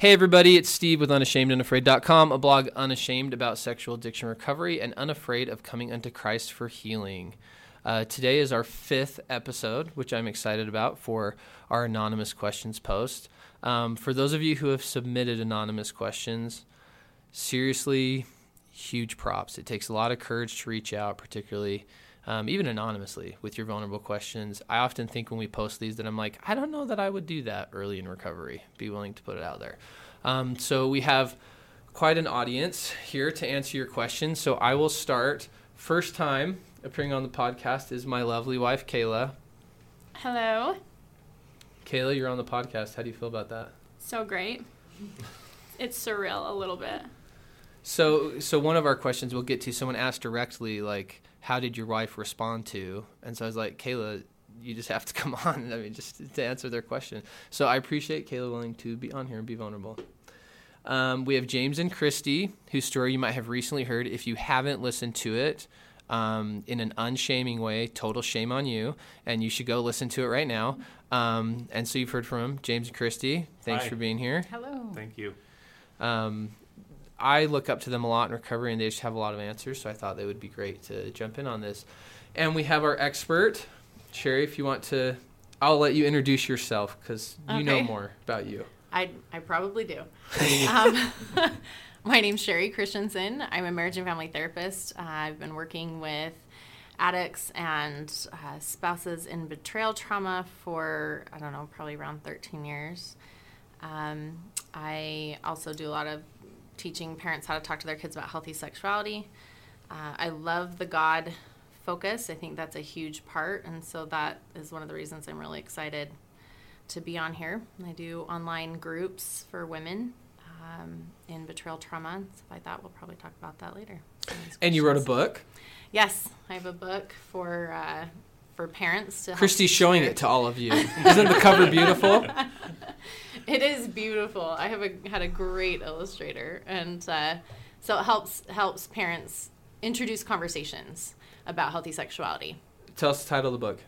Hey, everybody, it's Steve with UnashamedUnafraid.com, a blog unashamed about sexual addiction recovery and unafraid of coming unto Christ for healing. Uh, today is our fifth episode, which I'm excited about for our anonymous questions post. Um, for those of you who have submitted anonymous questions, seriously, huge props. It takes a lot of courage to reach out, particularly um, even anonymously with your vulnerable questions. I often think when we post these that I'm like, I don't know that I would do that early in recovery, be willing to put it out there. Um, so we have quite an audience here to answer your questions. So I will start. First time appearing on the podcast is my lovely wife, Kayla. Hello. Kayla, you're on the podcast. How do you feel about that? So great. It's surreal a little bit. So, so one of our questions we'll get to. Someone asked directly, like, "How did your wife respond to?" And so I was like, "Kayla, you just have to come on. I mean, just to answer their question." So I appreciate Kayla willing to be on here and be vulnerable. Um, we have James and Christy, whose story you might have recently heard. If you haven't listened to it, um, in an unshaming way, total shame on you, and you should go listen to it right now. Um, and so you've heard from James and Christy. Thanks Hi. for being here. Hello. Thank you. Um, I look up to them a lot in recovery, and they just have a lot of answers. So I thought they would be great to jump in on this. And we have our expert, Sherry. If you want to, I'll let you introduce yourself because you know more about you. I, I probably do. um, my name's Sherry Christensen. I'm a marriage and family therapist. Uh, I've been working with addicts and uh, spouses in betrayal trauma for, I don't know, probably around 13 years. Um, I also do a lot of teaching parents how to talk to their kids about healthy sexuality. Uh, I love the God focus. I think that's a huge part. And so that is one of the reasons I'm really excited to be on here. I do online groups for women um, in betrayal trauma. So I thought we'll probably talk about that later. Some of these And you wrote a book. Yes, I have a book for uh, for parents to. Christy's showing it to all of you. Isn't the cover beautiful? It is beautiful. I have a, had a great illustrator, and uh, so it helps helps parents introduce conversations about healthy sexuality. Tell us the title of the book.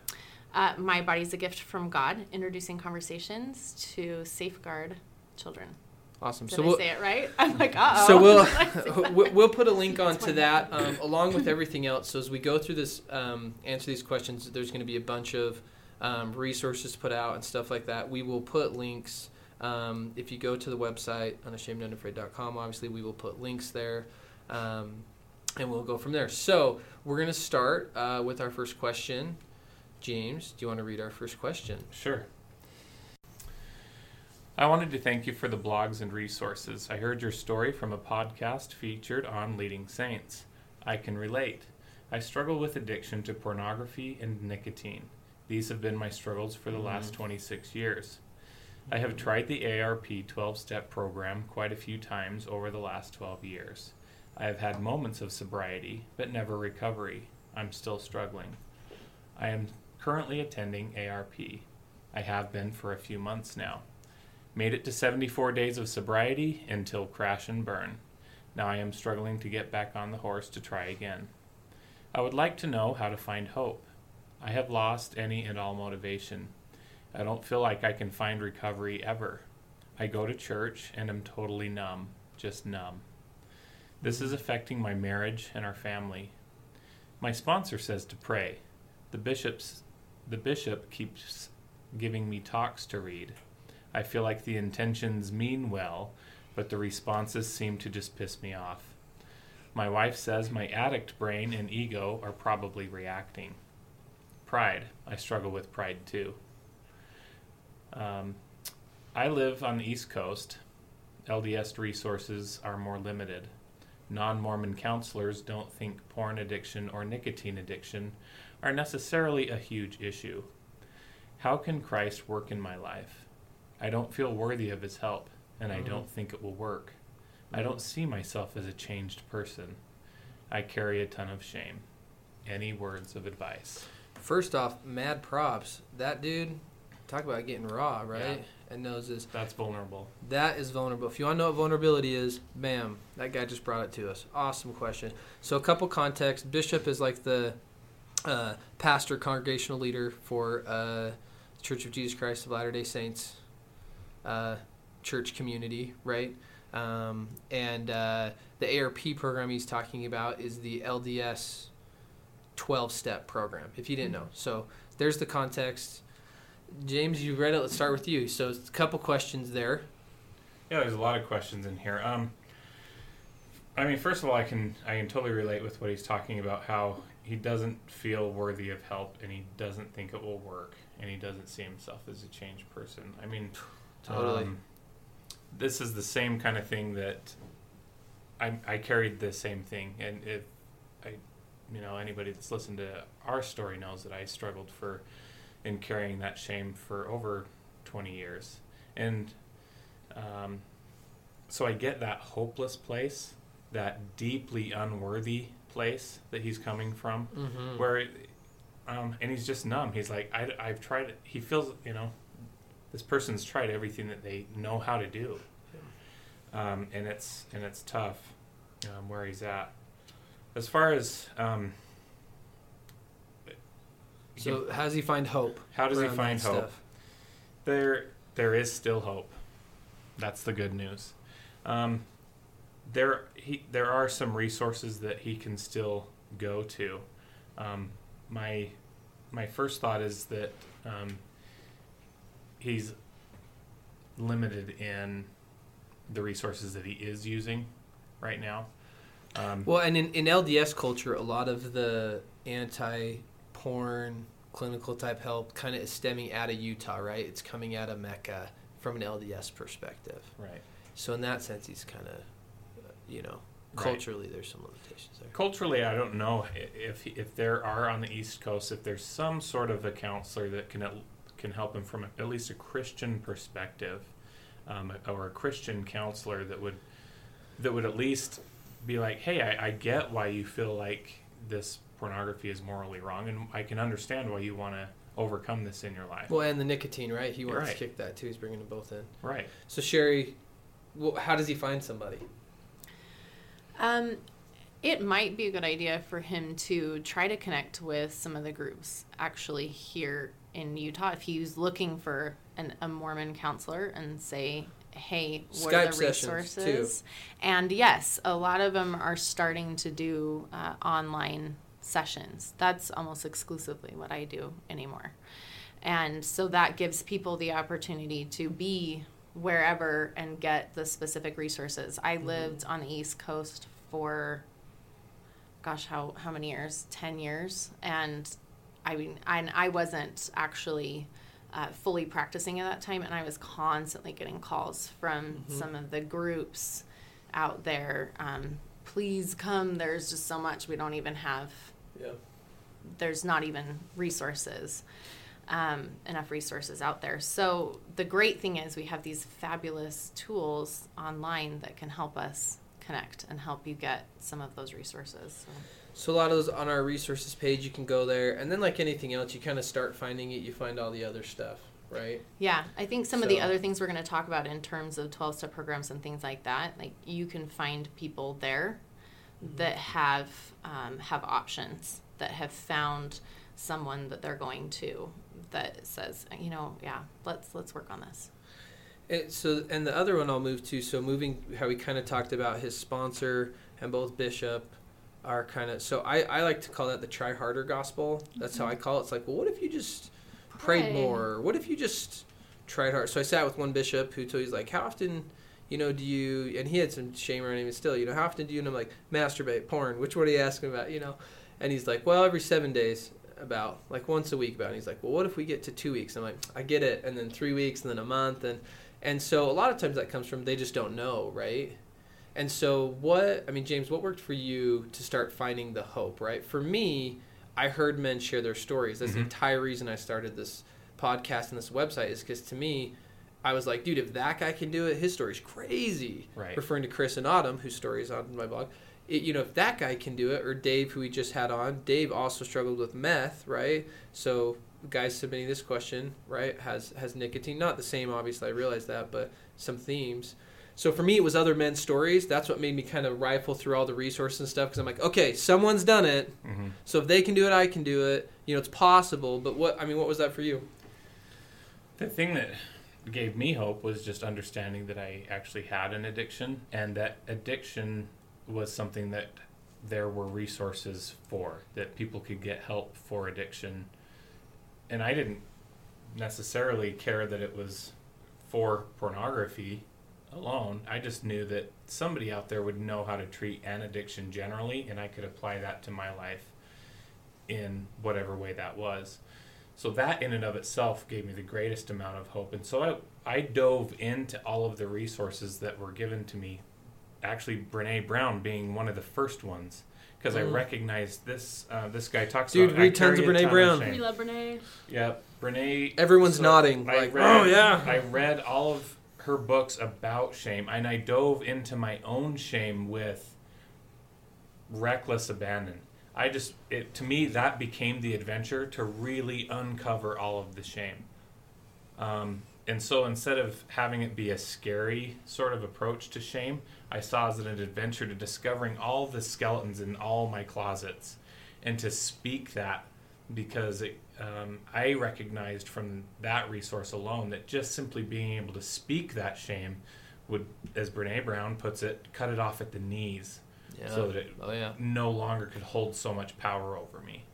Uh, My body's a gift from God: introducing conversations to safeguard children. Awesome. Did so I we'll say it right? I'm like, uh So we'll Did I say that we'll- we'll put a link onto wonderful. that um, along with everything else. So as we go through this, um, answer these questions, there's going to be a bunch of um, resources put out and stuff like that. We will put links. Um, if you go to the website unashamedunafraid.com, obviously we will put links there, um, and we'll go from there. So we're going to start uh, with our first question. James, do you want to read our first question? Sure. I wanted to thank you for the blogs and resources. I heard your story from a podcast featured on Leading Saints. I can relate. I struggle with addiction to pornography and nicotine. These have been my struggles for the mm-hmm. last 26 years. I have mm-hmm. tried the ARP 12 step program quite a few times over the last 12 years. I have had moments of sobriety, but never recovery. I'm still struggling. I am currently attending ARP. I have been for a few months now. Made it to 74 days of sobriety until crash and burn. Now I am struggling to get back on the horse to try again. I would like to know how to find hope. I have lost any and all motivation. I don't feel like I can find recovery ever. I go to church and am totally numb, just numb. This is affecting my marriage and our family. My sponsor says to pray. The bishop's the bishop keeps giving me talks to read. I feel like the intentions mean well, but the responses seem to just piss me off. My wife says my addict brain and ego are probably reacting. Pride. I struggle with pride too. Um, I live on the East Coast. LDS resources are more limited. Non Mormon counselors don't think porn addiction or nicotine addiction are necessarily a huge issue. How can Christ work in my life? I don't feel worthy of his help, and I Mhm. don't think it will work. I don't see myself as a changed person. I carry a ton of shame. Any words of advice? First off, mad props. That dude, talk about getting raw, right? Yeah. And knows this. That's vulnerable. That is vulnerable. If you want to know what vulnerability is, bam, that guy just brought it to us. Awesome question. So, a couple context. Bishop is like the uh, pastor, congregational leader for uh, Church of Jesus Christ of Latter day Saints. Uh, church community, right? Um, and uh, the ARP program he's talking about is the LDS 12 step program, if you didn't know. So there's the context. James, you read it. Let's start with you. So it's a couple questions there. Yeah, there's a lot of questions in here. Um, I mean, first of all, I can I can totally relate with what he's talking about. How he doesn't feel worthy of help, and he doesn't think it will work, and he doesn't see himself as a changed person. I mean, Totally. um, this is the same kind of thing that I I carried the same thing, and if I, you know, anybody that's listened to our story knows that I struggled for in carrying that shame for over twenty years, and um, so I get that hopeless place, that deeply unworthy place that he's coming from, Mm-hmm. where, it, um, and he's just numb. He's like, I, I've tried it. He feels, you know, this person's tried everything that they know how to do, um, and it's and it's tough um, where he's at. As far as um, So how does he find hope? how does he find hope? stuff? There, there is still hope. That's the good news. Um, there, he, there are some resources that he can still go to. Um, my, my first thought is that um, he's limited in the resources that he is using right now. Um, Well, and in, in LDS culture, a lot of the anti-porn clinical type help kind of is stemming out of Utah, right? It's coming out of Mecca from an LDS perspective. right. So in that sense, he's kind of, you know, Right. culturally there's some limitations there. Culturally, I don't know if if there are on the East Coast if there's some sort of a counselor that can at- can help him from at least a Christian perspective, um, or a Christian counselor that would that would at least be like, hey, I, I get why you feel like this pornography is morally wrong, and I can understand why you want to overcome this in your life. Well, and the nicotine, right? He wants Right. to kick that too. He's bringing them both in. right. So Sherry, well, how does he find somebody? Um, it might be a good idea for him to try to connect with some of the groups actually here in Utah. If he's looking for an, a Mormon counselor and say, hey, what are the resources? And yes, a lot of them are starting to do uh, online sessions. That's almost exclusively what I do anymore. And so that gives people the opportunity to be wherever and get the specific resources. I lived on the East Coast for gosh, how how many years? 10 years. And I mean I I wasn't actually uh, fully practicing at that time and I was constantly getting calls from Mhm. some of the groups out there um, please come there's just so much we don't even have Yeah. there's not even resources um, enough resources out there so the great thing is we have these fabulous tools online that can help us connect and help you get some of those resources so. So a lot of those on our resources page, you can go there, and then like anything else, you kind of start finding it. You find all the other stuff, right? yeah i think some of the other things we're going to talk about in terms of 12 step programs and things like that like you can find people there that have um, have options that have found someone that they're going to that says you know yeah let's let's work on this And so, and the other one I'll move to. So, moving how we kind of talked about his sponsor and both Bishop are kind of. So, I, I like to call that the try harder gospel. That's how I mm-hmm. call it. It's like, well, what if you just prayed Pray. more? What if you just tried hard? So, I sat with one bishop who told me, he's like, how often, you know, do you? And he had some shame around him and still, you know, how often do you? And I'm like, masturbate, porn. Which one are you asking about? You know, and he's like, well, every seven days. About like once a week about. And he's like, well, what if we get to two weeks? I'm like, I get it, and then three weeks, and then a month, and and so a lot of times that comes from they just don't know, right? And so what I mean, James, what worked for you to start finding the hope, right? For me, I heard men share their stories. That's the Mhm. entire reason I started this podcast and this website is because to me, I was like, dude, if that guy can do it, his story's crazy. Right. Referring to Chris and Autumn, whose story is on my blog. It, you know, if that guy can do it, or Dave, who we just had on, Dave also struggled with meth, right? So, guys submitting this question, right, has has nicotine. Not the same, obviously. I realize that, but some themes. So for me, it was other men's stories. That's what made me kind of rifle through all the resources and stuff because I'm like, okay, someone's done it. Mm-hmm. So if they can do it, I can do it. You know, it's possible. But what I mean, what was that for you? The thing that gave me hope was just understanding that I actually had an addiction and that addiction was something that there were resources for, that people could get help for addiction. And I didn't necessarily care that it was for pornography alone. I just knew that somebody out there would know how to treat an addiction generally, and I could apply that to my life in whatever way that was. So that in and of itself gave me the greatest amount of hope. And so I, I dove into all of the resources that were given to me. Actually, Brene Brown being one of the first ones, because I Mm. recognized this. Uh, this guy talks Dude, about. read tons of Brene ton Brown. shame. We love Brene. Yeah, Brene. Everyone's nodding, I like, read, "Oh, yeah." I read all of her books about shame, and I dove into my own shame with reckless abandon. I just, it to me, that became the adventure to really uncover all of the shame. Um, and so instead of having it be a scary sort of approach to shame, I saw it as an adventure to discovering all the skeletons in all my closets and to speak that because it, um, I recognized from that resource alone that just simply being able to speak that shame would, as Brene Brown puts it, cut it off at the knees Yeah. so that it oh yeah. no longer could hold so much power over me.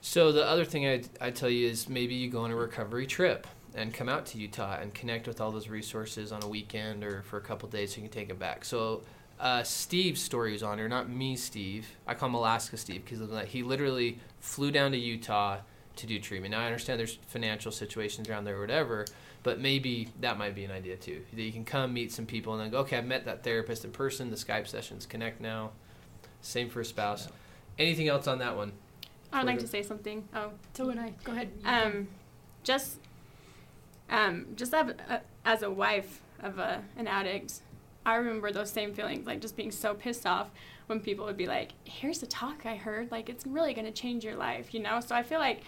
So the other thing I I tell you is maybe you go on a recovery trip and come out to Utah and connect with all those resources on a weekend or for a couple days so you can take it back. So uh, Steve's story was on here, not me, Steve. I call him Alaska Steve because he literally flew down to Utah to do treatment. Now I understand there's financial situations around there or whatever, but maybe that might be an idea too. That you can come meet some people and then go, okay, I've met that therapist in person. The Skype sessions connect now. Same for a spouse. Anything else on that one? I would like to say something. Oh, So would I. Go ahead. um, just, um, just as a, as a wife of a, an addict, I remember those same feelings, like just being so pissed off when people would be like, "Here's the talk I heard. Like, it's really going to change your life," you know. So I feel like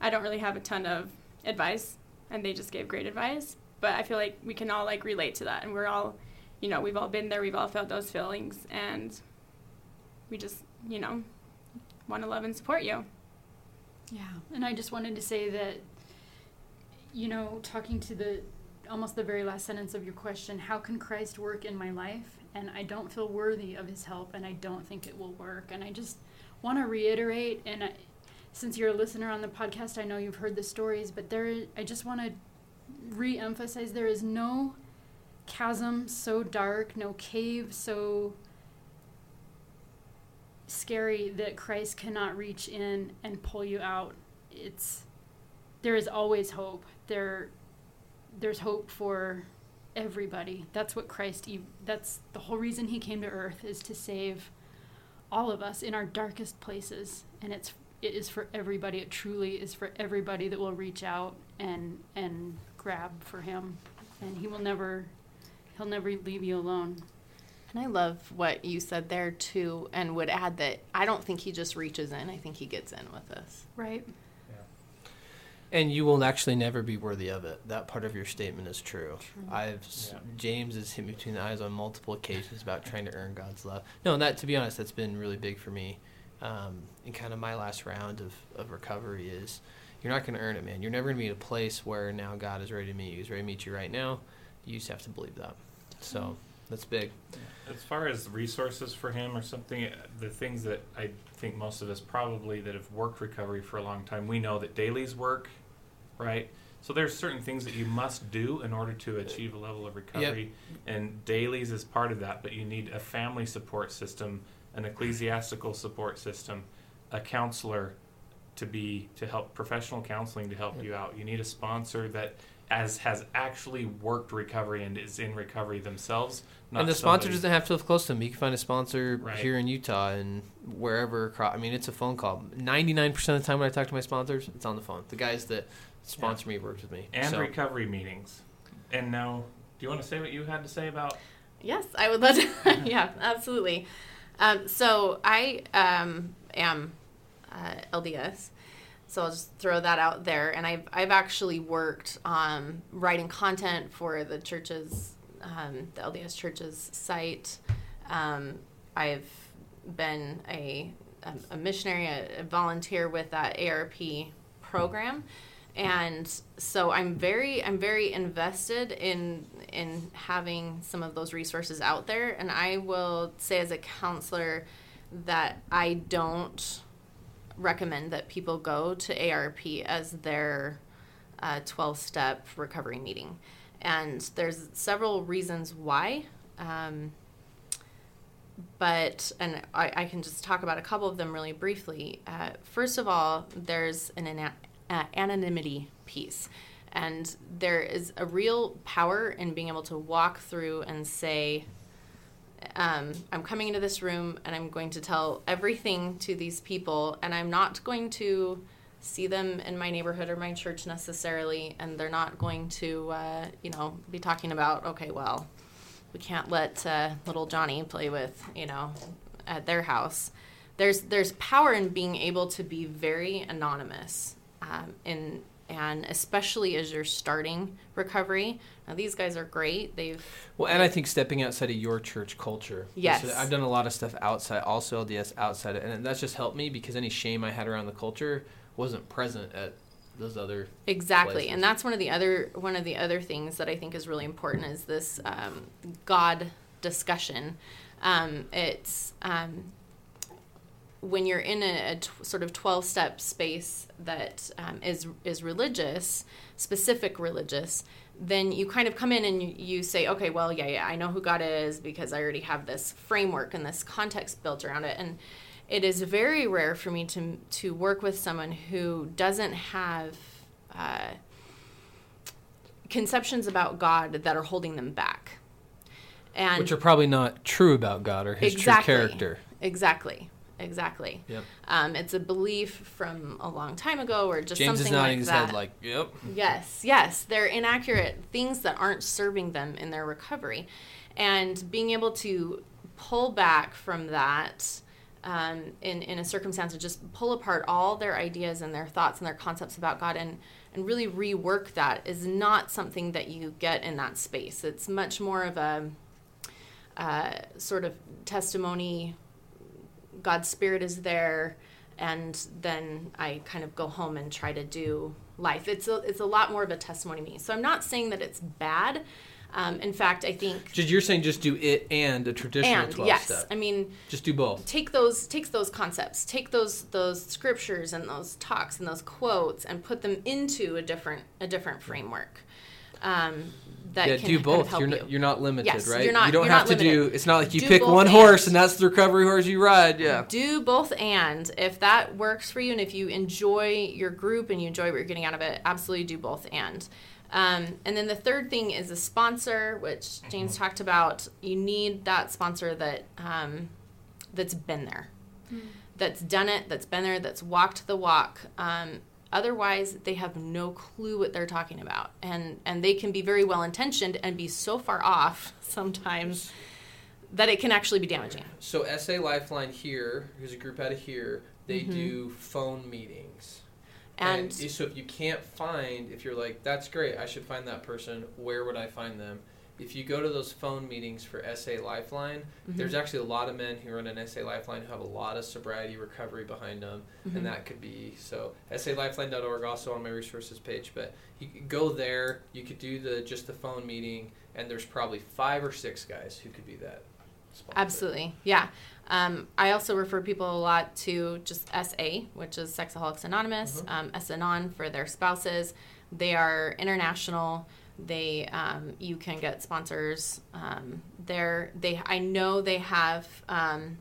I don't really have a ton of advice, and they just gave great advice. But I feel like we can all like relate to that, and we're all, you know, we've all been there. We've all felt those feelings, and we just, you know, want to love and support you. Yeah, and I just wanted to say that, you know, talking to the almost the very last sentence of your question, how can Christ work in my life? And I don't feel worthy of his help, and I don't think it will work. And I just want to reiterate, and I, since you're a listener on the podcast, I know you've heard the stories, but there, I just want to re emphasize there is no chasm so dark, no cave so scary that Christ cannot reach in and pull you out. It's there is always hope. There there's hope for everybody. That's what Christ that's the whole reason he came to earth is to save all of us in our darkest places and it's it is for everybody. It truly is for everybody that will reach out and and grab for him and he will never he'll never leave you alone. And I love what you said there too, and would add that I don't think he just reaches in. I think he gets in with us. Right? And you will actually never be worthy of it. That part of your statement is true. True. I've Yeah. James has hit me between the eyes on multiple occasions about trying to earn God's love. No, and that to be honest, that's been really big for me. Um, in kind of my last round of, of recovery is you're not going to earn it, man. You're never going to be at a place where now God is ready to meet you. He's ready to meet you right now. You just have to believe that. So that's big. As far as resources for him or something, uh, the things that I think most of us probably that have worked recovery for a long time, we know that dailies work, right? So there's certain things that you must do in order to achieve a level of recovery, and dailies is part of that. But you need a family support system, an ecclesiastical support system, a counselor to be to help professional counseling to help you out. You need a sponsor that as has actually worked recovery and is in recovery themselves. Not and the sponsor somebody- doesn't have to live close to him. You can find a sponsor Right. here in Utah and wherever. acro- I mean, it's a phone call. Ninety nine percent of the time when I talk to my sponsors, it's on the phone. The guys that sponsor me worked with me. and so, recovery meetings. And now, do you want to say what you had to say about? Yes, I would love to. yeah, absolutely. Um, so I um, am uh, LDS, so I'll just throw that out there. And I've I've actually worked um, writing content for the church's um, the LDS church's site. Um, I've been a a, a missionary, a, a volunteer with that ARP program. and so i'm very i'm very invested in in having some of those resources out there and i will say as a counselor that i don't recommend that people go to arp as their 12 step recovery meeting and there's several reasons why um, but and I, I, can just talk about a couple of them really briefly. Uh, first of all, there's an uh, anonymity piece, and there is a real power in being able to walk through and say, um, "I'm coming into this room and I'm going to tell everything to these people, and I'm not going to." see them in my neighborhood or my church necessarily and they're not going to uh, you know be talking about okay well we can't let uh, little Johnny play with, you know, at their house. There's there's power in being able to be very anonymous, um, in and especially as you're starting recovery. Now these guys are great. They've well, and I think stepping outside of your church culture. Yes, so I've done a lot of stuff outside, also LDS outside, of, and that's just helped me because any shame I had around the culture wasn't present at those other exactly places. and that's one of the other one of the other things that i think is really important is this um, god discussion um, it's um, when you're in a, a t- sort of 12 step space that um, is is religious specific religious then you kind of come in and you, you say okay well yeah yeah i know who god is because i already have this framework and this context built around it and it is very rare for me to to work with someone who doesn't have uh, conceptions about God that are holding them back, and which are probably not true about God or His exactly, true character. Exactly. Exactly. Yep. Um, it's a belief from a long time ago, or just James something is nodding like his that. head, like, "Yep." Yes, yes, they're inaccurate things that aren't serving them in their recovery, and being able to pull back from that um, in, in a circumstance to just pull apart all their ideas and their thoughts and their concepts about God and, and really rework that is not something that you get in that space. It's much more of a uh, sort of testimony. God's Spirit is there, and then I kind of go home and try to do life. It's a, it's a lot more of a testimony to me. So I'm not saying that it's bad. Um, in fact, I think you're saying just do it and a traditional and, 12 yes, step. I mean just do both. Take those takes those concepts, take those those scriptures and those talks and those quotes and put them into a different a different framework. Um, that yeah, can do both. Kind of you're you. not you're not limited, yes, right? You're not, you don't you're have not to limited. do. It's not like you do pick one horse and. and that's the recovery horse you ride. Yeah. Do both and if that works for you and if you enjoy your group and you enjoy what you're getting out of it, absolutely do both and. Um, and then the third thing is a sponsor, which James Mm-hmm. talked about. You need that sponsor that um, that's been there, mm. that's done it, that's been there, that's walked the walk. Um, otherwise, they have no clue what they're talking about, and and they can be very well intentioned and be so far off sometimes that it can actually be damaging. So SA Lifeline here, who's a group out of here, they mm-hmm. do phone meetings. And, and, so if you can't find, if you're like, that's great, I should find that person, where would I find them? If you go to those phone meetings for SA Lifeline, mm-hmm. there's actually a lot of men who run an SA Lifeline who have a lot of sobriety recovery behind them, mm-hmm. and that could be so. SALifeline.org also on my resources page, but you could go there. You could do the just the phone meeting, and there's probably five or six guys who could be that. Sponsor. Absolutely, yeah. Um, I also refer people a lot to just SA, which is Sexaholics Anonymous, mm-hmm. um, SAnon for their spouses. They are international. They um, you can get sponsors. Um, there they I know they have um,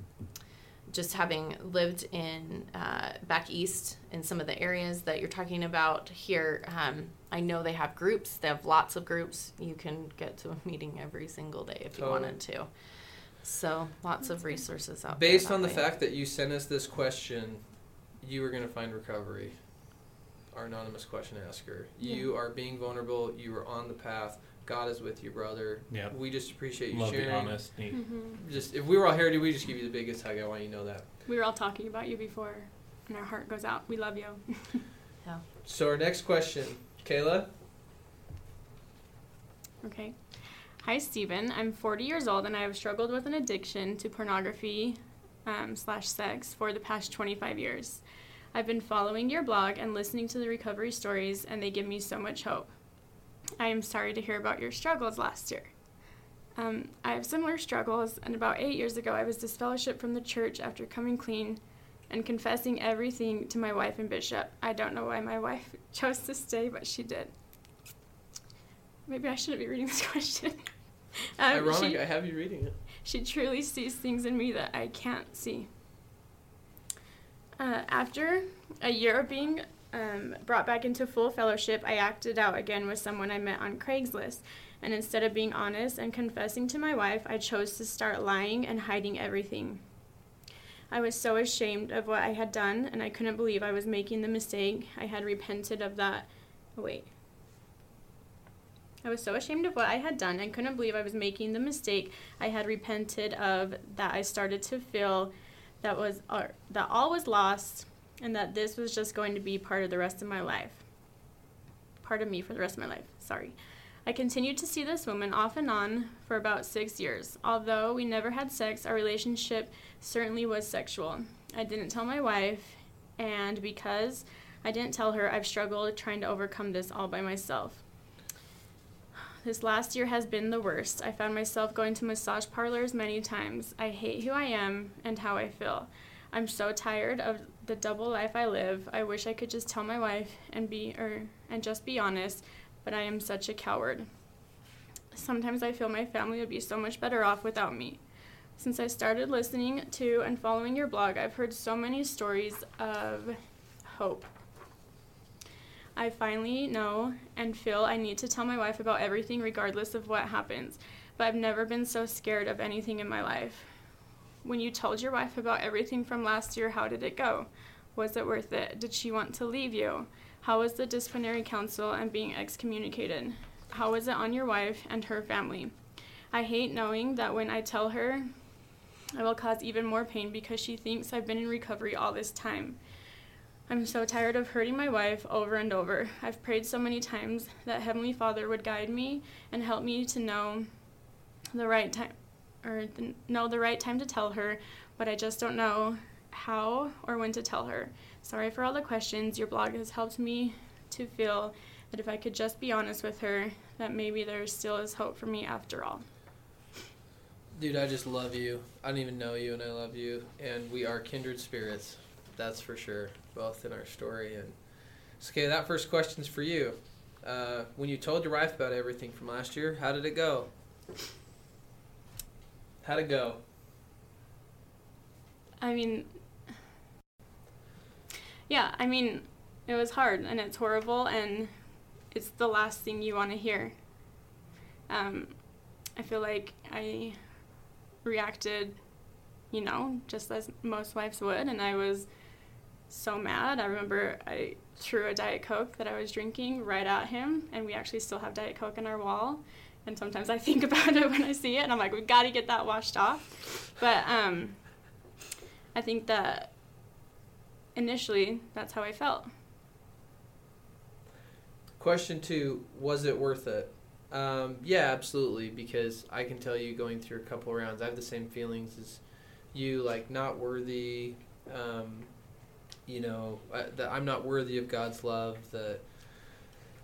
just having lived in uh, back east in some of the areas that you're talking about here. Um, I know they have groups. They have lots of groups. You can get to a meeting every single day if you wanted to. So lots of resources out there. Based on the way. fact that you sent us this question, you are going to find recovery. Our anonymous question asker. Yeah. You are being vulnerable. You are on the path. God is with you, brother. Yeah. We just appreciate you Love sharing. the honesty. Mm-hmm. Just if we were all here, we just give you the biggest hug. I want you to know that. We were all talking about you before, and our heart goes out. We love you. yeah. So our next question, Kayla. Okay. Hi, Stephen. I'm 40 years old and I have struggled with an addiction to pornography um, slash sex for the past 25 years. I've been following your blog and listening to the recovery stories, and they give me so much hope. I am sorry to hear about your struggles last year. Um, I have similar struggles, and about eight years ago, I was disfellowshipped from the church after coming clean and confessing everything to my wife and bishop. I don't know why my wife chose to stay, but she did. Maybe I shouldn't be reading this question. um, Ironic, she- I have you reading it. she truly sees things in me that I can't see. Uh, after a year of being um, brought back into full fellowship, I acted out again with someone I met on Craigslist. And instead of being honest and confessing to my wife, I chose to start lying and hiding everything. I was so ashamed of what I had done, and I couldn't believe I was making the mistake. I had repented of that. Oh, wait. I was so ashamed of what I had done and couldn't believe I was making the mistake I had repented of that I started to feel that was uh, that all was lost and that this was just going to be part of the rest of my life. Part of me for the rest of my life. Sorry. I continued to see this woman off and on for about 6 years. Although we never had sex, our relationship certainly was sexual. I didn't tell my wife and because I didn't tell her, I've struggled trying to overcome this all by myself. This last year has been the worst. I found myself going to massage parlors many times. I hate who I am and how I feel. I'm so tired of the double life I live. I wish I could just tell my wife and be or and just be honest, but I am such a coward. Sometimes I feel my family would be so much better off without me. Since I started listening to and following your blog, I've heard so many stories of hope. I finally know and feel I need to tell my wife about everything regardless of what happens, but I've never been so scared of anything in my life. When you told your wife about everything from last year, how did it go? Was it worth it? Did she want to leave you? How was the disciplinary council and being excommunicated? How was it on your wife and her family? I hate knowing that when I tell her, I will cause even more pain because she thinks I've been in recovery all this time. I'm so tired of hurting my wife over and over. I've prayed so many times that Heavenly Father would guide me and help me to know the right time or know the right time to tell her, but I just don't know how or when to tell her. Sorry for all the questions. Your blog has helped me to feel that if I could just be honest with her, that maybe there still is hope for me after all. Dude, I just love you. I don't even know you, and I love you. And we are kindred spirits. That's for sure, both in our story. And so, okay, that first question's for you. Uh, when you told your wife about everything from last year, how did it go? How'd it go? I mean, yeah, I mean, it was hard and it's horrible and it's the last thing you want to hear. Um, I feel like I reacted, you know, just as most wives would, and I was so mad. I remember I threw a Diet Coke that I was drinking right at him, and we actually still have Diet Coke in our wall. And sometimes I think about it when I see it, and I'm like, we got to get that washed off. But um, I think that initially that's how I felt. Question two: Was it worth it? Um, yeah, absolutely. Because I can tell you, going through a couple rounds, I have the same feelings as you. Like not worthy. Um, you know uh, that I'm not worthy of God's love. That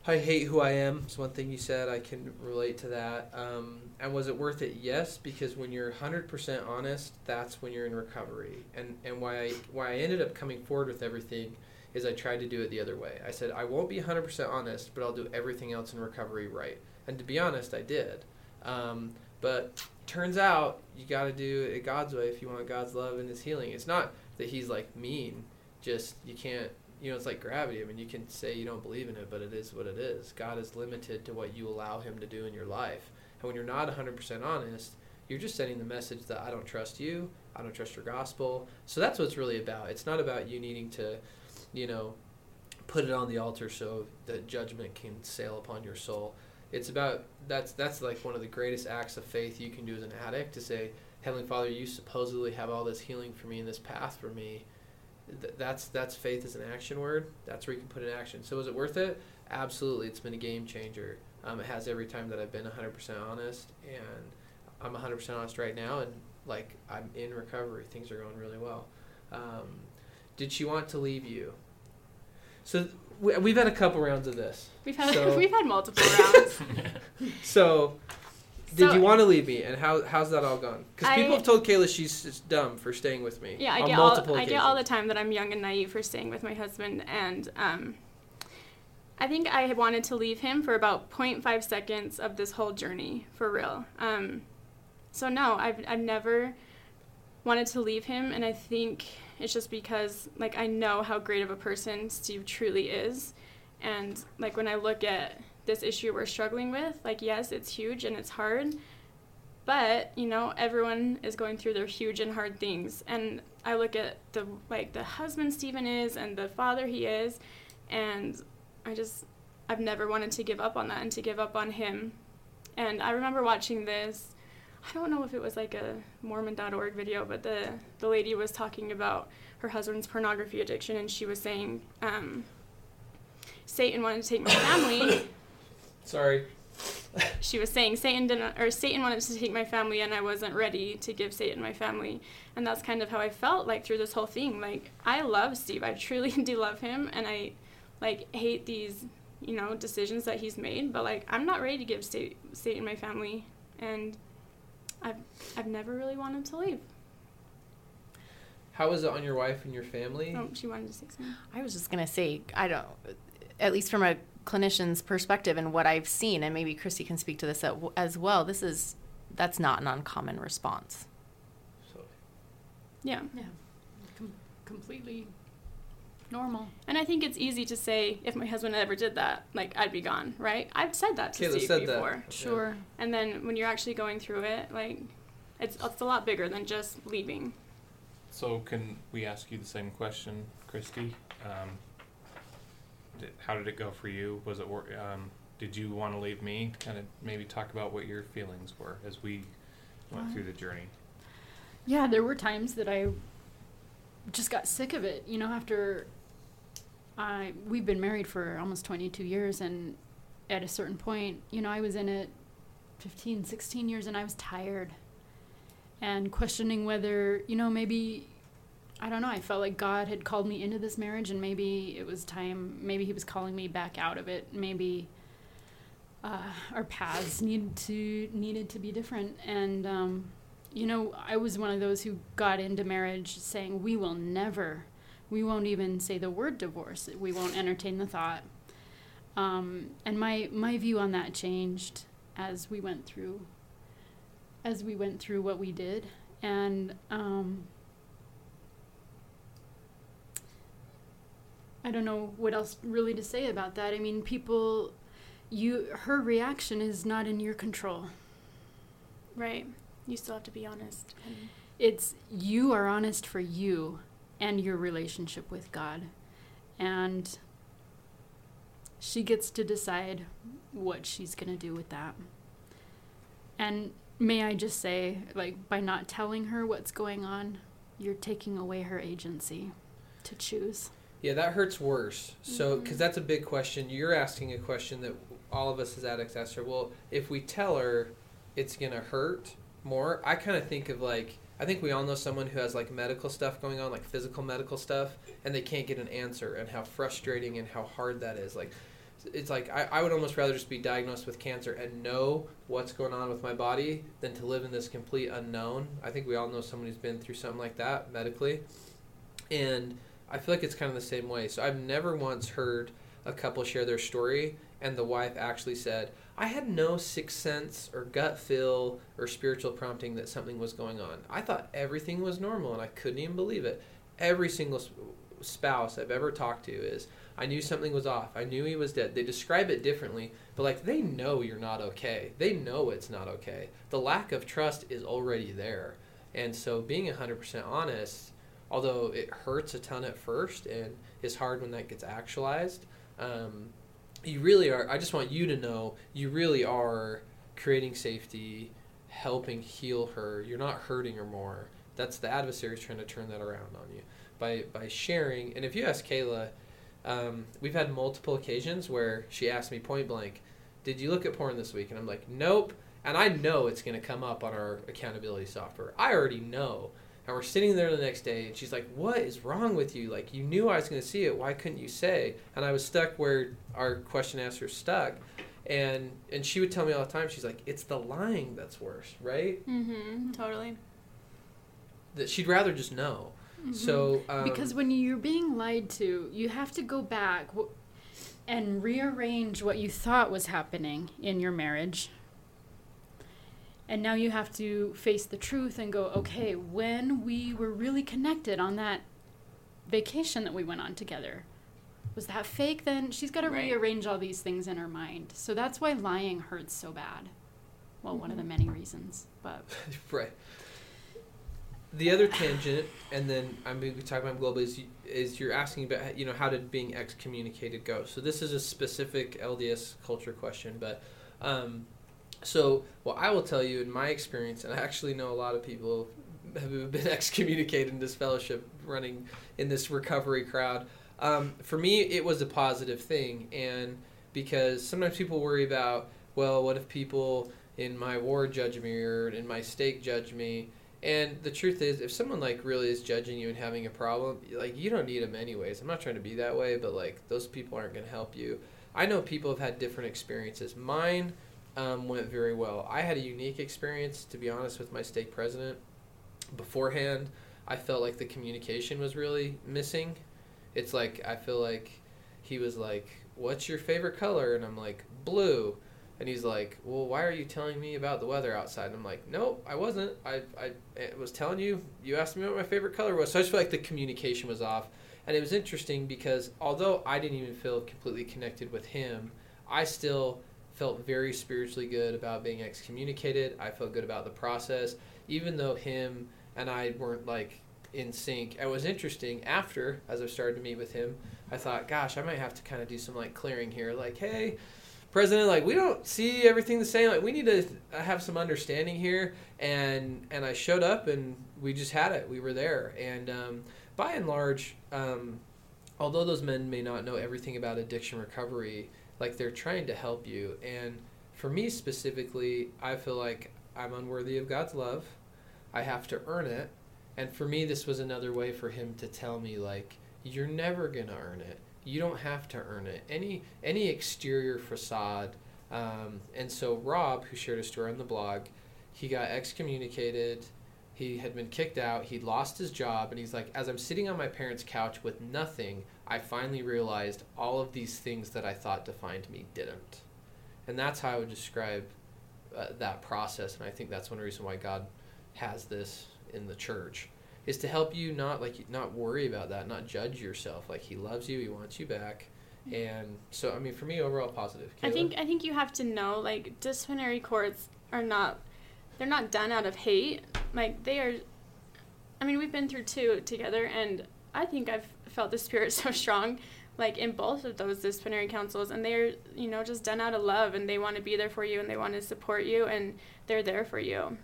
I hate who I am. It's one thing you said. I can relate to that. Um, and was it worth it? Yes, because when you're 100% honest, that's when you're in recovery. And and why I why I ended up coming forward with everything is I tried to do it the other way. I said I won't be 100% honest, but I'll do everything else in recovery right. And to be honest, I did. Um, but turns out you got to do it God's way if you want God's love and His healing. It's not that He's like mean. Just you can't. You know, it's like gravity. I mean, you can say you don't believe in it, but it is what it is. God is limited to what you allow Him to do in your life. And when you're not 100% honest, you're just sending the message that I don't trust you. I don't trust your gospel. So that's what it's really about. It's not about you needing to, you know, put it on the altar so that judgment can sail upon your soul. It's about that's that's like one of the greatest acts of faith you can do as an addict to say, Heavenly Father, you supposedly have all this healing for me and this path for me. Th- that's that's faith as an action word. That's where you can put it in action. So is it worth it? Absolutely. It's been a game changer. Um, it has every time that I've been 100% honest, and I'm 100% honest right now, and like I'm in recovery. Things are going really well. Um, Did she want to leave you? So we, we've had a couple rounds of this. We've had So- we've had multiple rounds. So, did So- you want to leave me, and how how's that all gone? Because people have told Kayla she's dumb for staying with me. Yeah, I get all multiple I get all the time that I'm young and naive for staying with my husband, and um, I think I wanted to leave him for about 0.5 seconds of this whole journey, for real. Um, so no, I've I've never wanted to leave him, and I think it's just because like I know how great of a person Steve truly is, and like when I look at this issue we're struggling with, like yes, it's huge and it's hard, but you know everyone is going through their huge and hard things. And i look at the like the husband stephen is and the father he is and i just i've never wanted to give up on that and to give up on him. And i remember watching this i don't know if it was like a mormon.org video but the the lady was talking about her husband's pornography addiction and she was saying um, satan wanted to take my family Sorry. she was saying Satan didn't or Satan wanted to take my family and I wasn't ready to give Satan my family. And that's kind of how I felt like through this whole thing. Like I love Steve. I truly do love him and I like hate these, you know, decisions that he's made, but like I'm not ready to give Sa- Satan my family and I've I've never really wanted to leave. How was it on your wife and your family? Oh, she wanted to say something. I was just gonna say, I don't, at least from a clinician's perspective and what I've seen, and maybe Christy can speak to this as well. This is that's not an uncommon response. So, Yeah. Yeah, Com- completely normal. And I think it's easy to say if my husband ever did that, like I'd be gone, right? I've said that to Kayla Steve said before. that. Sure. And then when you're actually going through it, like it's it's a lot bigger than just leaving. So can we ask you the same question, Christy? Um, did, how did it go for you? Was it wor- um, did you want to leave me? Kind of maybe talk about what your feelings were as we went through the journey. Yeah, there were times that I just got sick of it. You know, after I we've been married for almost 22 years and at a certain point, you know, I was in it 15, 16 years and I was tired and questioning whether, you know, maybe I don't know, I felt like God had called me into this marriage and maybe it was time, maybe he was calling me back out of it. Maybe uh, our paths needed to needed to be different and um, you know, I was one of those who got into marriage saying, we will never, we won't even say the word divorce. We won't entertain the thought. Um, and my, my view on that changed as we went through, as we went through what we did. And, um, I don't know what else really to say about that. I mean, people, you, her reaction is not in your control. Right. You still have to be honest. And it's you are honest for you and your relationship with God. And she gets to decide what she's going to do with that. And may I just say, like, by not telling her what's going on, you're taking away her agency to choose. Yeah, that hurts worse. So, mm-hmm. because that's a big question. You're asking a question that all of us as addicts ask her. Well, if we tell her, it's gonna hurt more. I kind of think of like I think we all know someone who has like medical stuff going on, like physical medical stuff, and they can't get an answer, and how frustrating and how hard that is. Like, it's like I, I would almost rather just be diagnosed with cancer and know what's going on with my body than to live in this complete unknown. I think we all know someone who's been through something like that medically, and I feel like it's kind of the same way. So I've never once heard a couple share their story and the wife actually said, I had no sixth sense or gut feel or spiritual prompting that something was going on. I thought everything was normal and I couldn't even believe it. Every single spouse I've ever talked to is, I knew something was off. I knew he was dead. They describe it differently, but like they know you're not okay. They know it's not okay. The lack of trust is already there. And so being 100% honest, although it hurts a ton at first and is hard when that gets actualized, um, you really are. I just want you to know you really are creating safety, helping heal her. You're not hurting her more. That's the adversary's trying to turn that around on you by by sharing. And if you ask Kayla, um, we've had multiple occasions where she asked me point blank, "Did you look at porn this week?" And I'm like, "Nope." And I know it's going to come up on our accountability software. I already know And we're sitting there the next day, and she's like, "What is wrong with you? Like, you knew I was going to see it. Why couldn't you say?" And I was stuck where our question answer stuck, and and she would tell me all the time. She's like, "It's the lying that's worse, right? Mm-hmm. Totally. That she'd rather just know." So um, because when you're being lied to, you have to go back w- and rearrange what you thought was happening in your marriage. And now you have to face the truth and go, okay, when we were really connected on that vacation that we went on together, was that fake? Then she's got to Right. rearrange all these things in her mind. So that's why lying hurts so bad. Well, one of the many reasons, but right. The other tangent, and then I'm going to be talking about global, is, is you're asking about, you know, how did being excommunicated go? So this is a specific LDS culture question, but um, so what I will tell you in my experience, and I actually know a lot of people have been excommunicated in this fellowship running in this recovery crowd. Um, for me, it was a positive thing, and because sometimes people worry about, well, what if people in my ward judge me or in my stake judge me? And the truth is, if someone like really is judging you and having a problem, like you don't need them anyways. I'm not trying to be that way, but like those people aren't going to help you. I know people have had different experiences. Mine um, went very well. I had a unique experience, to be honest, with my stake president. Beforehand, I felt like the communication was really missing. It's like I feel like he was like, "What's your favorite color?" and I'm like, "Blue." And he's like, "Well, why are you telling me about the weather outside?" And I'm like, "Nope, I wasn't. I, I I was telling you. You asked me what my favorite color was." So I just feel like the communication was off. And it was interesting because although I didn't even feel completely connected with him, I still felt very spiritually good about being excommunicated. I felt good about the process, even though him and I weren't like in sync. It was interesting after, as I started to meet with him, I thought, gosh, I might have to kind of do some like clearing here. Like, hey, president, like we don't see everything the same. Like we need to have some understanding here. And and I showed up and we just had it. We were there. And um, by and large, um, although those men may not know everything about addiction recovery, like they're trying to help you. And for me specifically, I feel like I'm unworthy of God's love. I have to earn it. And for me, this was another way for him to tell me, like, you're never gonna earn it. You don't have to earn it. Any any exterior facade. Um, and so Rob, who shared a story on the blog, he got excommunicated. He had been kicked out. He'd lost his job, and he's like, as I'm sitting on my parents' couch with nothing, I finally realized all of these things that I thought defined me didn't. And that's how I would describe uh, that process. And I think that's one reason why God has this in the church is to help you not like not worry about that, not judge yourself. Like He loves you, He wants you back, and so I mean, for me, overall positive. I think I think you have to know like disciplinary courts are not they're not done out of hate. Like they are I mean, we've been through two together and I think I've felt the spirit so strong like in both of those disciplinary councils and they're, you know, just done out of love and they want to be there for you and they want to support you and they're there for you.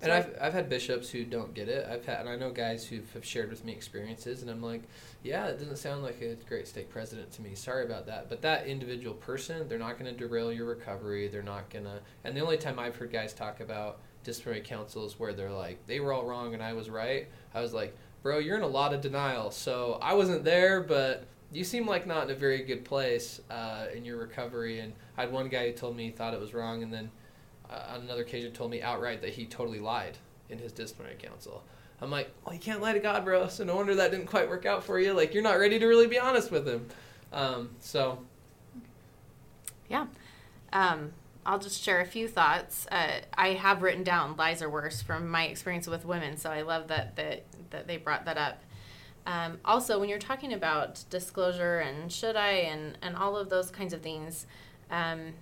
And I've, I've had bishops who don't get it. I've had, and I know guys who have shared with me experiences, and I'm like, yeah, it doesn't sound like a great stake president to me. Sorry about that. But that individual person, they're not going to derail your recovery. They're not going to. And the only time I've heard guys talk about disciplinary councils where they're like, they were all wrong and I was right, I was like, bro, you're in a lot of denial. So I wasn't there, but you seem like not in a very good place uh, in your recovery. And I had one guy who told me he thought it was wrong, and then uh, on another occasion told me outright that he totally lied in his disciplinary council. I'm like, well, you can't lie to God, bro. So no wonder that didn't quite work out for you. Like you're not ready to really be honest with him. Um, so Yeah. Um, I'll just share a few thoughts. Uh, I have written down lies are worse from my experience with women, so I love that that, that they brought that up. Um, also, when you're talking about disclosure and should I and, and all of those kinds of things, um,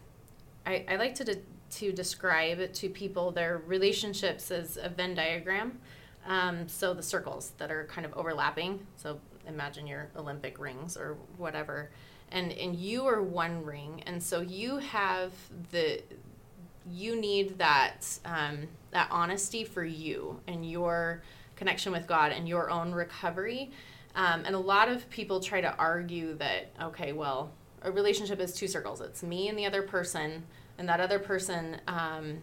I, I like to, de- to describe to people their relationships as a Venn diagram. Um, so the circles that are kind of overlapping. So imagine your Olympic rings or whatever and and you are one ring and so you have the you need that um, that honesty for you and your connection with god and your own recovery um, and a lot of people try to argue that okay well a relationship is two circles it's me and the other person and that other person um,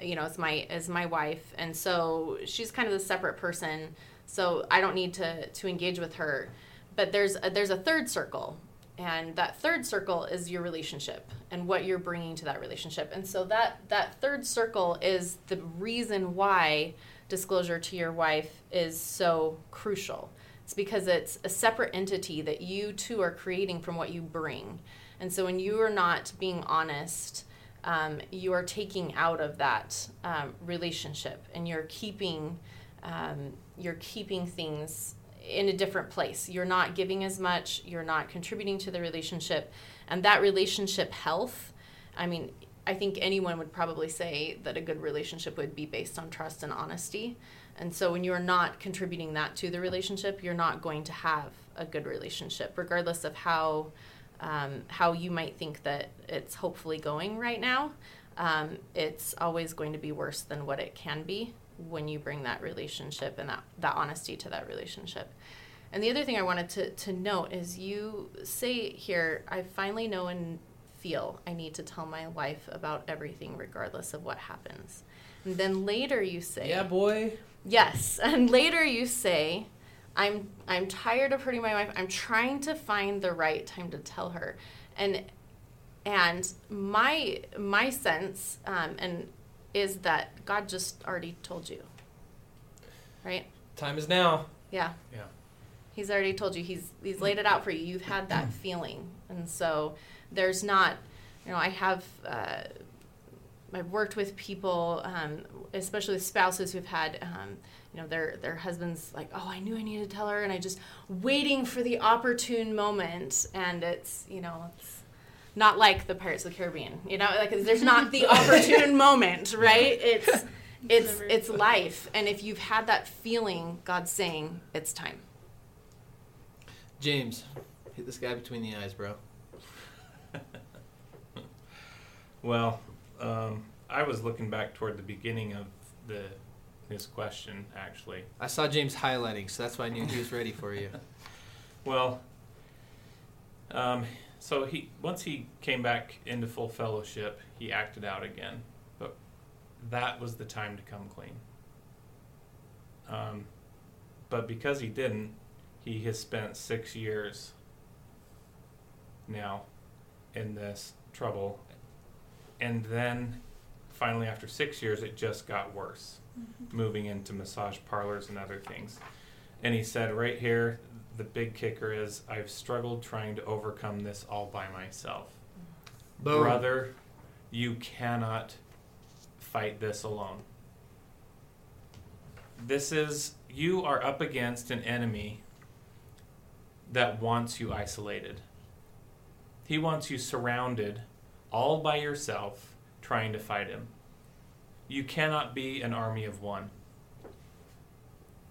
you know, as my as my wife, and so she's kind of a separate person. So I don't need to to engage with her. But there's a, there's a third circle, and that third circle is your relationship and what you're bringing to that relationship. And so that that third circle is the reason why disclosure to your wife is so crucial. It's because it's a separate entity that you two are creating from what you bring. And so when you are not being honest, um, you are taking out of that um, relationship and you're keeping um, you're keeping things in a different place. You're not giving as much, you're not contributing to the relationship. And that relationship health, I mean, I think anyone would probably say that a good relationship would be based on trust and honesty. And so when you're not contributing that to the relationship, you're not going to have a good relationship, regardless of how um, how you might think that it's hopefully going right now. Um, it's always going to be worse than what it can be when you bring that relationship and that, that honesty to that relationship. And the other thing I wanted to, to note is you say here, I finally know and feel I need to tell my wife about everything, regardless of what happens. And then later you say, Yeah, boy. Yes, and later you say, "I'm I'm tired of hurting my wife. I'm trying to find the right time to tell her," and and my my sense um, and is that God just already told you, right? Time is now. Yeah. Yeah. He's already told you. He's he's laid it out for you. You've had that feeling, and so there's not, you know, I have. Uh, I've worked with people, um, especially spouses who've had, um, you know, their their husbands like, oh, I knew I needed to tell her, and I just waiting for the opportune moment, and it's you know, it's not like the Pirates of the Caribbean, you know, like there's not the opportune moment, right? It's it's it's life, and if you've had that feeling, God's saying it's time. James, hit this guy between the eyes, bro. Well, um, I was looking back toward the beginning of the his question actually. I saw James highlighting, so that's why I knew he was ready for you. Well, um, so he once he came back into full fellowship, he acted out again, but that was the time to come clean. Um, but because he didn't, he has spent six years now in this trouble, and then finally, after six years, it just got worse, moving into massage parlors and other things. And he said, right here, the big kicker is I've struggled trying to overcome this all by myself. Boom. Brother, you cannot fight this alone. This is, you are up against an enemy that wants you isolated. He wants you surrounded all by yourself trying to fight him. You cannot be an army of one.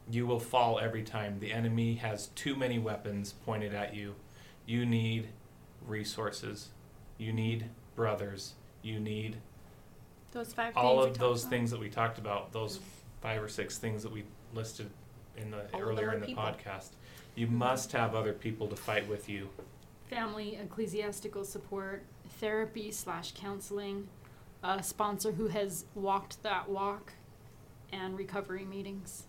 You will fall every time. The enemy has too many weapons pointed at you. You need resources. You need brothers. You need Those five all of those about. things that we talked about, those five or six things that we listed in the All earlier in the people. podcast. You must have other people to fight with you. family, ecclesiastical support, therapy slash counseling, a sponsor who has walked that walk, and recovery meetings.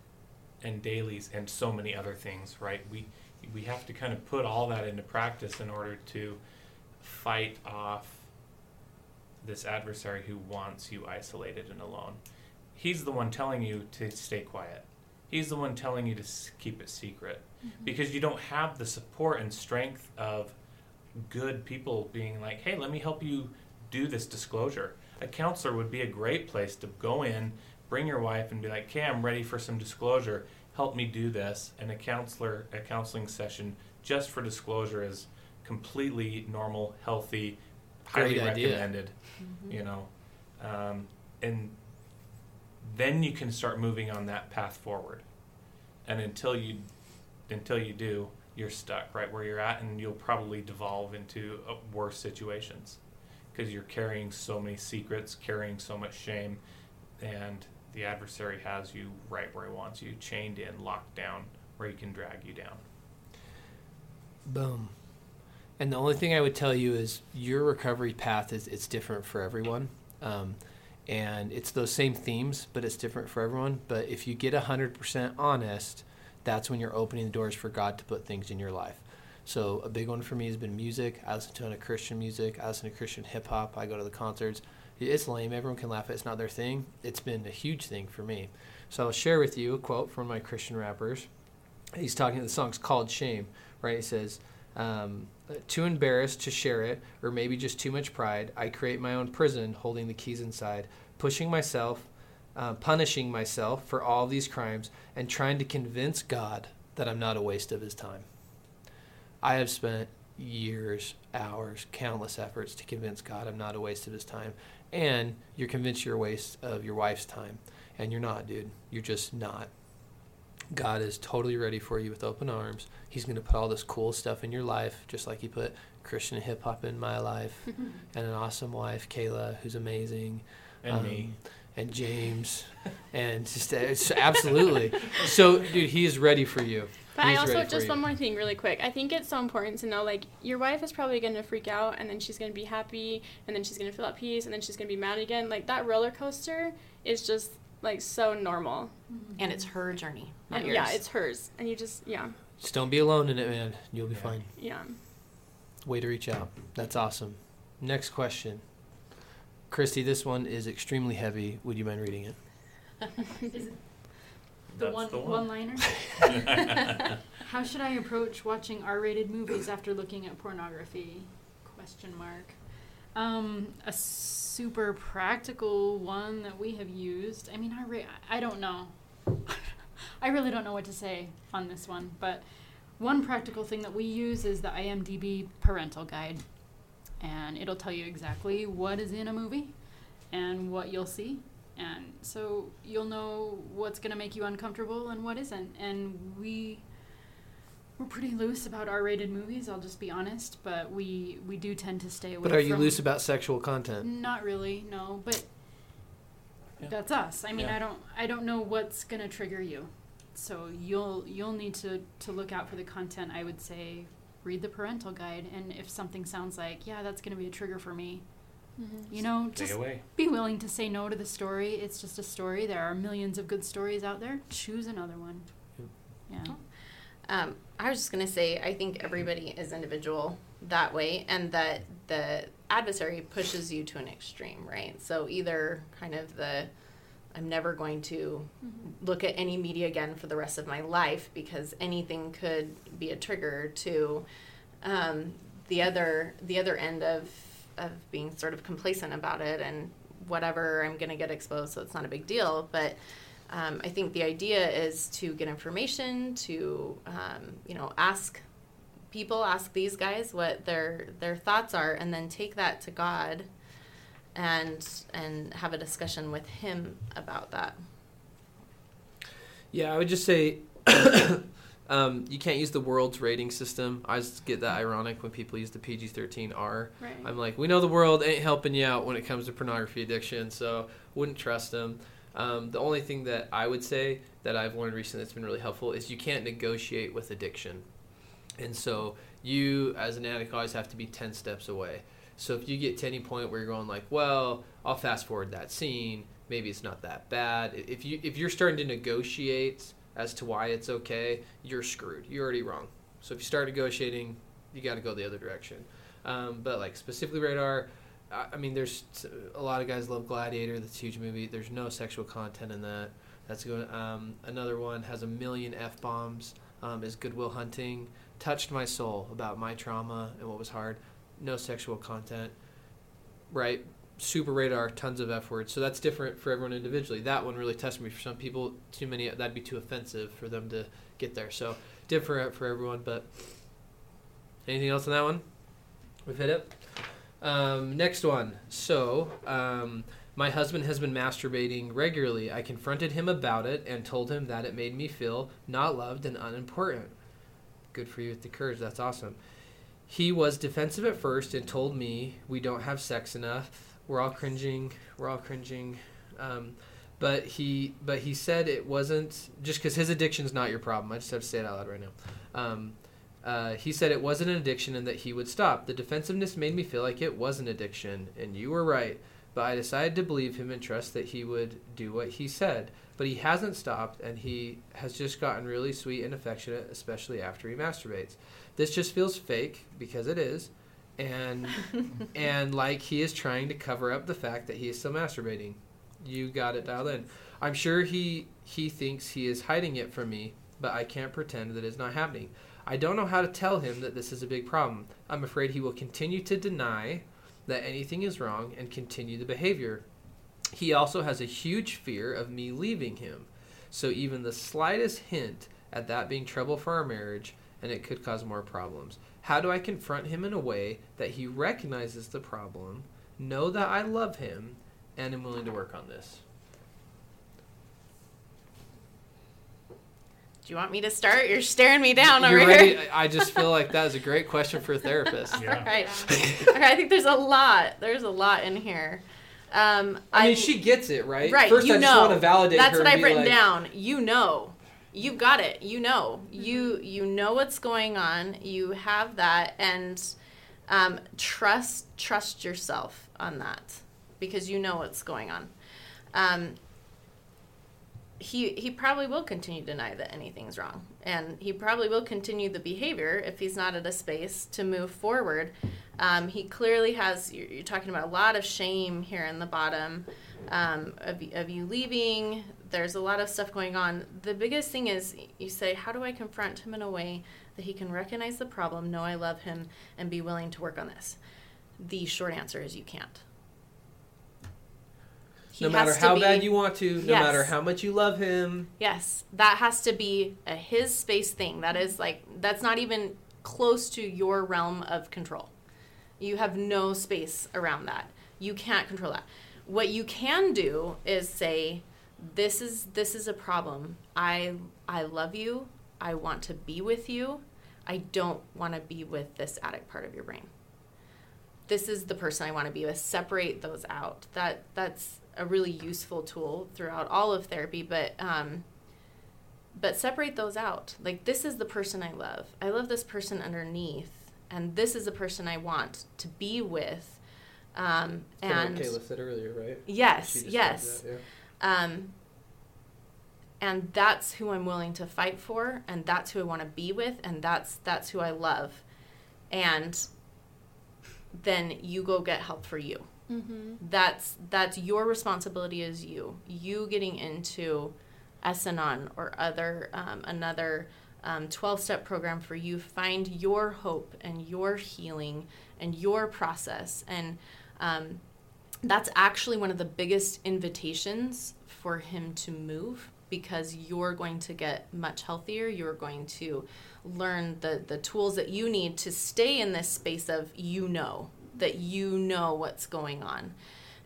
And dailies and so many other things, right? We we have to kind of put all that into practice in order to fight off this adversary who wants you isolated and alone. He's the one telling you to stay quiet. He's the one telling you to keep it secret mm-hmm. because you don't have the support and strength of good people being like, "Hey, let me help you do this disclosure." A counselor would be a great place to go in, bring your wife and be like, "Okay, I'm ready for some disclosure. Help me do this." And a counselor, a counseling session just for disclosure is completely normal, healthy, highly Great idea. recommended. You know, um, and then you can start moving on that path forward. And until you, until you do, you're stuck right where you're at, and you'll probably devolve into uh, worse situations because you're carrying so many secrets, carrying so much shame, and the adversary has you right where he wants you, chained in, locked down, where he can drag you down. Boom. And the only thing I would tell you is your recovery path is it's different for everyone. Um, and it's those same themes, but it's different for everyone. But if you get 100% honest, that's when you're opening the doors for God to put things in your life. So a big one for me has been music. I listen to a ton of Christian music. I listen to Christian hip hop. I go to the concerts. It's lame. Everyone can laugh at it. It's not their thing. It's been a huge thing for me. So I'll share with you a quote from my Christian rappers. He's talking. The song's called "Shame." Right? He says, um, "Too embarrassed to share it, or maybe just too much pride. I create my own prison, holding the keys inside, pushing myself, uh, punishing myself for all these crimes, and trying to convince God that I'm not a waste of His time." I have spent years, hours, countless efforts to convince God I'm not a waste of His time, and you're convinced you're a waste of your wife's time, and you're not, dude. You're just not. God is totally ready for you with open arms. He's going to put all this cool stuff in your life, just like He put Christian hip hop in my life, and an awesome wife, Kayla, who's amazing, And um, me. and James, and just uh, it's absolutely. So, dude, He is ready for you. But I also just one more thing really quick. I think it's so important to know like your wife is probably gonna freak out and then she's gonna be happy and then she's gonna feel at peace and then she's gonna be mad again. Like that roller coaster is just like so normal. Mm-hmm. And it's her journey, not And yours. yeah, it's hers. And you just yeah. Just don't be alone in it, man. You'll be Yeah. fine. Yeah. Way to reach out. That's awesome. Next question. Christy, this one is extremely heavy. Would you mind reading it? The That's one the one one. liner? How should I approach watching R-rated movies after looking at pornography? Question mark. Um, a super practical one that we have used. I mean, I re- I don't know. I really don't know what to say on this one, but one practical thing that we use is the IMDb parental guide, and it'll tell you exactly what is in a movie and what you'll see and so you'll know what's going to make you uncomfortable and what isn't and we we're pretty loose about r-rated movies i'll just be honest but we we do tend to stay away But are you from- loose about sexual content? not really no but Yeah. that's us i mean Yeah. i don't i don't know what's going to trigger you so you'll you'll need to to look out for the content i would say read the parental guide and if something sounds like yeah that's going to be a trigger for me you know Stay just away. be willing to say no to the story. It's just a story. There are millions of good stories out there. Choose another one. Yeah. Um, I was just going to say, I think everybody is individual that way, and that the adversary pushes you to an extreme, right? So either kind of the I'm never going to look at any media again for the rest of my life because anything could be a trigger to um, the other the other end of of being sort of complacent about it and whatever I'm going to get exposed, so it's not a big deal, but um, I think the idea is to get information, to um, you know ask people, ask these guys what their their thoughts are, and then take that to God, and and have a discussion with Him about that. Yeah, I would just say um, you can't use the world's rating system. I just get that ironic when people use the PG 13R. Right. I'm like, we know the world ain't helping you out when it comes to pornography addiction, so wouldn't trust them. Um, the only thing that I would say that I've learned recently that's been really helpful is you can't negotiate with addiction. And so you, as an addict, always have to be 10 steps away. So if you get to any point where you're going like, well, I'll fast forward that scene, maybe it's not that bad. If you if you're starting to negotiate as to why it's okay, you're screwed. You're already wrong. So if you start negotiating, you got to go the other direction. Um, but like specifically R-rated, I, I mean, there's a lot of guys love Gladiator. That's a huge movie. There's no sexual content in that. That's good. Um, another one has a million f bombs. Um, is Good Will Hunting. Touched my soul about my trauma and what was hard. No sexual content. Right. Super R-rated, tons of F words. So that's different for everyone individually. That one really tested me. For some people, too many, that'd be too offensive for them to get there. So different for everyone. But anything else on that one? We've hit it. Um, next one. So, um, my husband has been masturbating regularly. I confronted him about it and told him that it made me feel not loved and unimportant. Good for you with the courage. That's awesome. He was defensive at first and told me we don't have sex enough. We're all cringing. We're all cringing. Um, but he but he said it wasn't just because his addiction's not your problem. I just have to say it out loud right now. Um, uh, he said it wasn't an addiction and that he would stop. The defensiveness made me feel like it was an addiction, and you were right. but I decided to believe him and trust that he would do what he said. But he hasn't stopped, and he has just gotten really sweet and affectionate, especially after he masturbates. This just feels fake because it is, and and like he is trying to cover up the fact that he is still masturbating. You got it dialed in. I'm sure he he thinks he is hiding it from me, but I can't pretend that it's not happening. I don't know how to tell him that this is a big problem. I'm afraid he will continue to deny that anything is wrong and continue the behavior. He also has a huge fear of me leaving him. So even the slightest hint at that being trouble for our marriage and it could cause more problems. How do I confront him in a way that he recognizes the problem, know that I love him, and am willing to work on this? Do you want me to start? You're staring me down You're over ready? here. I just feel like that is a great question for a therapist. Yeah. All right. okay, I think there's a lot. There's a lot in here. Um, I mean, she gets it, right? Right. First, you I know. just want to validate That's her what I've written like, down. You know. You've got it. You know. You you know what's going on. You have that, and um, trust trust yourself on that because you know what's going on. Um, he he probably will continue to deny that anything's wrong, and he probably will continue the behavior if he's not at a space to move forward. Um, he clearly has. You're, you're talking about a lot of shame here in the bottom um, of of you leaving. There's a lot of stuff going on. The biggest thing is you say, how do I confront him in a way that he can recognize the problem, know I love him, and be willing to work on this? The short answer is you can't. He no matter how be- bad you want to, no Yes. matter how much you love him, Yes, that has to be a his space thing. That is like that's not even close to your realm of control. You have no space around that. You can't control that. What you can do is say this is this is a problem. I I love you. I want to be with you. I don't want to be with this addict part of your brain. This is the person I want to be with. Separate those out. That that's a really useful tool throughout all of therapy, but um, but separate those out. Like this is the person I love. I love this person underneath, and this is the person I want to be with. Um, and what Kayla said earlier, right? yes, yes. that, yeah. Um, and that's who I'm willing to fight for, and that's who I want to be with, and that's that's who I love. And then you go get help for you. Mm-hmm. That's that's your responsibility as you. You getting into S-Anon or other um, another um, 12 step program for you. Find your hope and your healing and your process. And um, that's actually one of the biggest invitations for him to move because you're going to get much healthier. You're going to learn the, the tools that you need to stay in this space of you know, that you know what's going on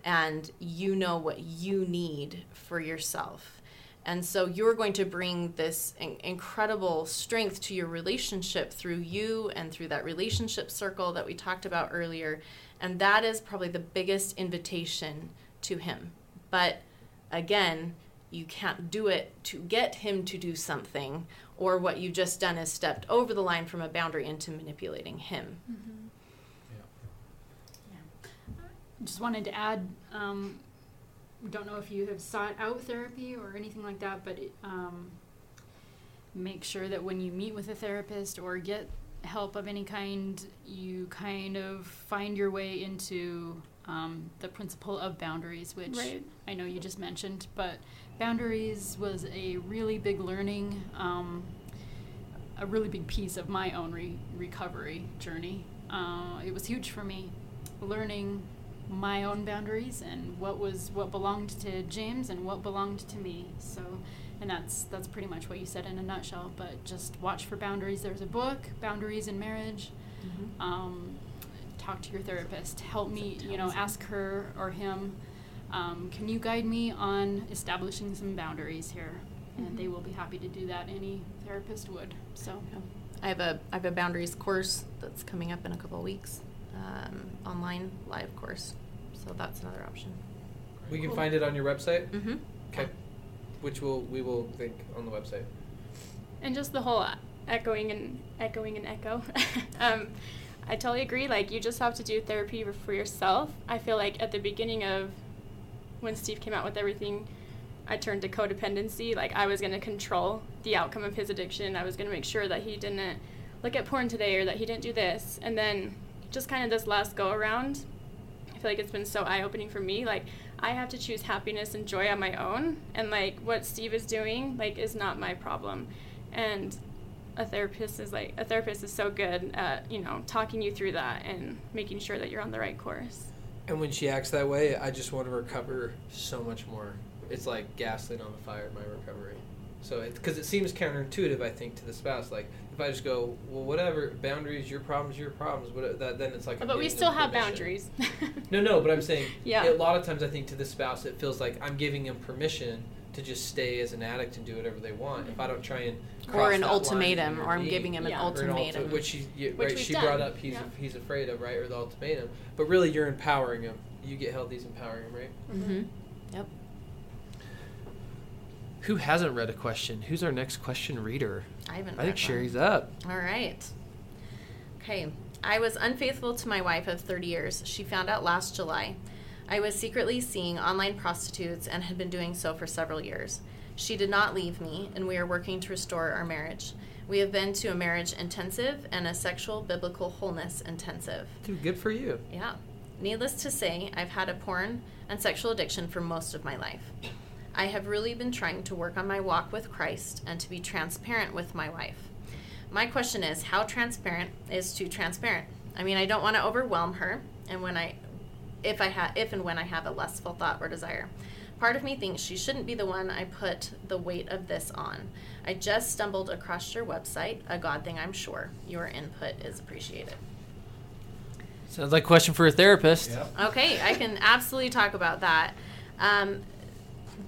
and you know what you need for yourself. And so you're going to bring this in- incredible strength to your relationship through you and through that relationship circle that we talked about earlier. And that is probably the biggest invitation to him. But again, you can't do it to get him to do something, or what you've just done is stepped over the line from a boundary into manipulating him. yeah I just wanted to add um, don't know if you have sought out therapy or anything like that but it, um, make sure that when you meet with a therapist or get help of any kind you kind of find your way into um, the principle of boundaries which Right. i know you just mentioned but boundaries was a really big learning um, a really big piece of my own re- recovery journey uh, it was huge for me learning my own boundaries and what was what belonged to James and what belonged to me. So, and that's that's pretty much what you said in a nutshell. But just watch for boundaries. There's a book, Boundaries in Marriage. Um, talk to your therapist. Help me, you know, ask her or him. Um, can you guide me on establishing some boundaries here? And they will be happy to do that. Any therapist would. So. I have a I have a boundaries course that's coming up in a couple of weeks, um, online live course. So that's another option. We can Cool. find it on your website. Mm-hmm. Okay. Which will we will link on the website. and just the whole echoing and echoing and echo um, i totally agree like you just have to do therapy for yourself i feel like at the beginning of when Steve came out with everything, I turned to codependency. Like I was going to control the outcome of his addiction. I was going to make sure that he didn't look at porn today or that he didn't do this. And then just kind of this last go around, I feel like it's been so eye opening for me. Like I have to choose happiness and joy on my own, and like what Steve is doing, like is not my problem. And a therapist is like a therapist is so good at you know talking you through that and making sure that you're on the right course. And when she acts that way, I just want to recover so much more. It's like gasoline on the fire my recovery. So it's because it seems counterintuitive, I think, to the spouse. Like if I just go, well, whatever, boundaries, your problems, your problems. What that then it's like. I'm but we still have permission. boundaries. No, no, but I'm saying Yeah. a lot of times I think to the spouse it feels like I'm giving him permission to just stay as an addict and do whatever they want. If I don't try and or an that line ultimatum, or I'm intervene. giving him Yeah. an Or Or an ulti- ultimatum. which she, you, Which right, we've she done, brought up he's yeah. he's afraid of right or the ultimatum, but really you're empowering him. You get healthy's empowering him, right? hmm Yep. Who hasn't read a question? Who's our next question reader? I haven't. I think one. Sherry's up. All right. Okay. I was unfaithful to my wife of 30 years. She found out last July. I was secretly seeing online prostitutes and had been doing so for several years. She did not leave me, and we are working to restore our marriage. We have been to a marriage intensive and a sexual biblical wholeness intensive. Dude, good for you. Yeah. Needless to say, I've had a porn and sexual addiction for most of my life. I have really been trying to work on my walk with Christ and to be transparent with my wife. My question is, how transparent is too transparent? I mean, I don't want to overwhelm her, and when I, if I have, if and when I have a lustful thought or desire, part of me thinks she shouldn't be the one I put the weight of this on. I just stumbled across your website, a God thing, I'm sure. Your input is appreciated. Sounds like a question for a therapist. Okay, I can absolutely talk about that. Um,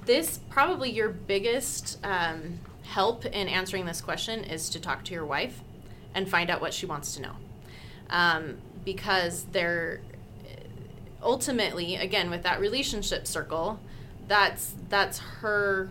this probably your biggest um, help in answering this question is to talk to your wife and find out what she wants to know, um, because they're ultimately again with that relationship circle, that's that's her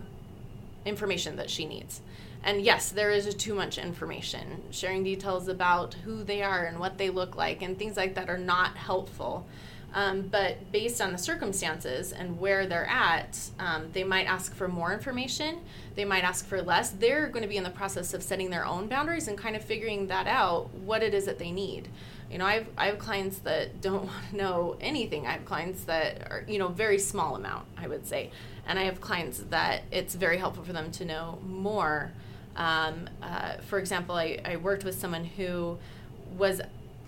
information that she needs. And yes, there is too much information. Sharing details about who they are and what they look like and things like that are not helpful. Um, but based on the circumstances and where they're at, um, they might ask for more information. They might ask for less. They're going to be in the process of setting their own boundaries and kind of figuring that out, what it is that they need. You know, I have, I have clients that don't want to know anything. I have clients that are, you know, very small amount, I would say. And I have clients that it's very helpful for them to know more. Um, uh, for example, I, I worked with someone who was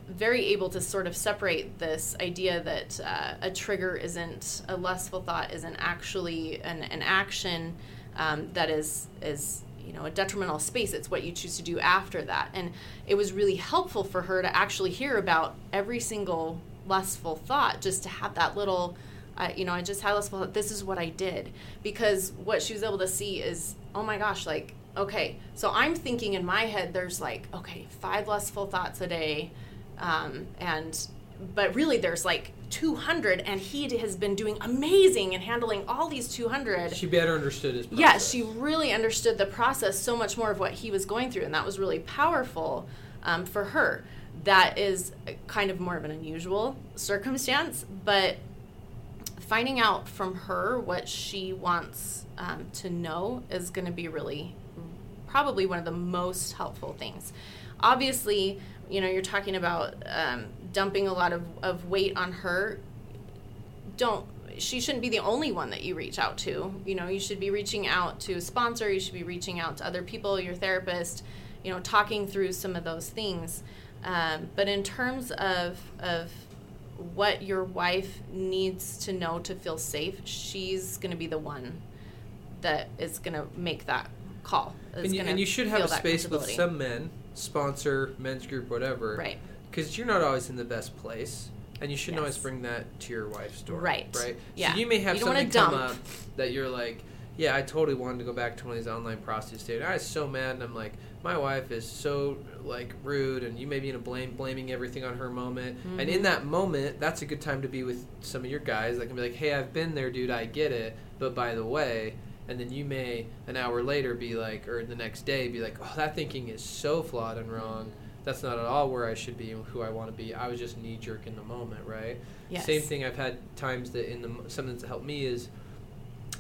very able to sort of separate this idea that uh, a trigger isn't a lustful thought isn't actually an, an action um, that is is you know a detrimental space. It's what you choose to do after that. And it was really helpful for her to actually hear about every single lustful thought just to have that little uh, you know i just had lustful thought this is what i did. Because what she was able to see is oh my gosh like okay so i'm thinking in my head there's like okay five lustful thoughts a day um, and but really there's like 200 and he has been doing amazing and handling all these 200 She better understood his process. yeah she really understood the process so much more of what he was going through and that was really powerful um, for her. That is kind of more of an unusual circumstance but finding out from her what she wants um, to know is going to be really probably one of the most helpful things. Obviously you know you're talking about um, dumping a lot of, of weight on her. Don't she shouldn't be the only one that you reach out to. You know you should be reaching out to a sponsor you should be reaching out to other people your therapist you know talking through some of those things. Um, but in terms of of what your wife needs to know to feel safe she's going to be the one that is going to make that call And you, and you should have a space with some men, sponsor, men's group, whatever. right Because you're not always in the best place. And you shouldn't always bring that to your wife's door. Right. Right? Yeah. So you may have You something come up that you're like, yeah, I totally wanted to go back to one of these online prostitutes. Dude. I was so mad. And I'm like, my wife is so like rude. And you may be in a blame, blaming everything on her moment. And in Mhm. that moment, that's a good time to be with some of your guys that can be like, hey, I've been there, dude. I get it. But by the way, and then you may an hour later be like, or the next day be like, oh, that thinking is so flawed and wrong. That's not at all where I should be and who I want to be. I was just knee jerk in the moment, right? yes Same thing. I've had times that in the something that's helped me is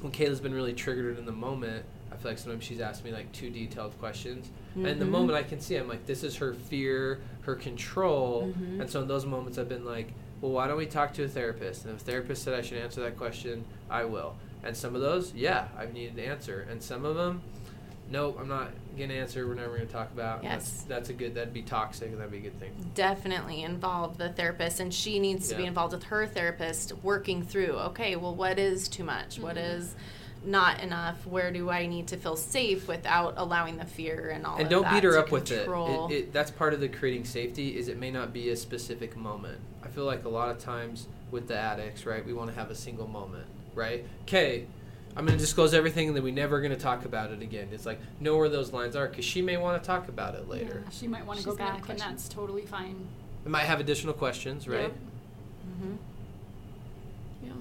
when Kayla's been really triggered in the moment, I feel like sometimes she's asked me like too detailed questions. And the moment, I can see I'm like, this is her fear, her control. Mhm. And so in those moments, I've been like, well, why don't we talk to a therapist? And if a therapist said I should answer that question, I will. And some of those, yeah, I've needed to answer. And some of them, nope, I'm not going to answer. We're never going to talk about. That's, Yes. that's a good, that'd be toxic and that'd be a good thing. definitely involve the therapist and she needs to be involved with her therapist working through okay well what is too much What Mhm. is not enough where do i need to feel safe without allowing the fear and all that? and of don't that beat her to up with it. it, it. That's part of the creating safety. Is it may not be a specific moment. I feel like a lot of times with the addicts, right? We want to have a single moment, right? Okay, I'm going to disclose everything, and then we're never going to talk about it again. It's like know where those lines are because she may want to talk about it later. Yeah, she might want to go back, and that's totally fine. We might have additional questions, right? Yep. Mhm. Yeah.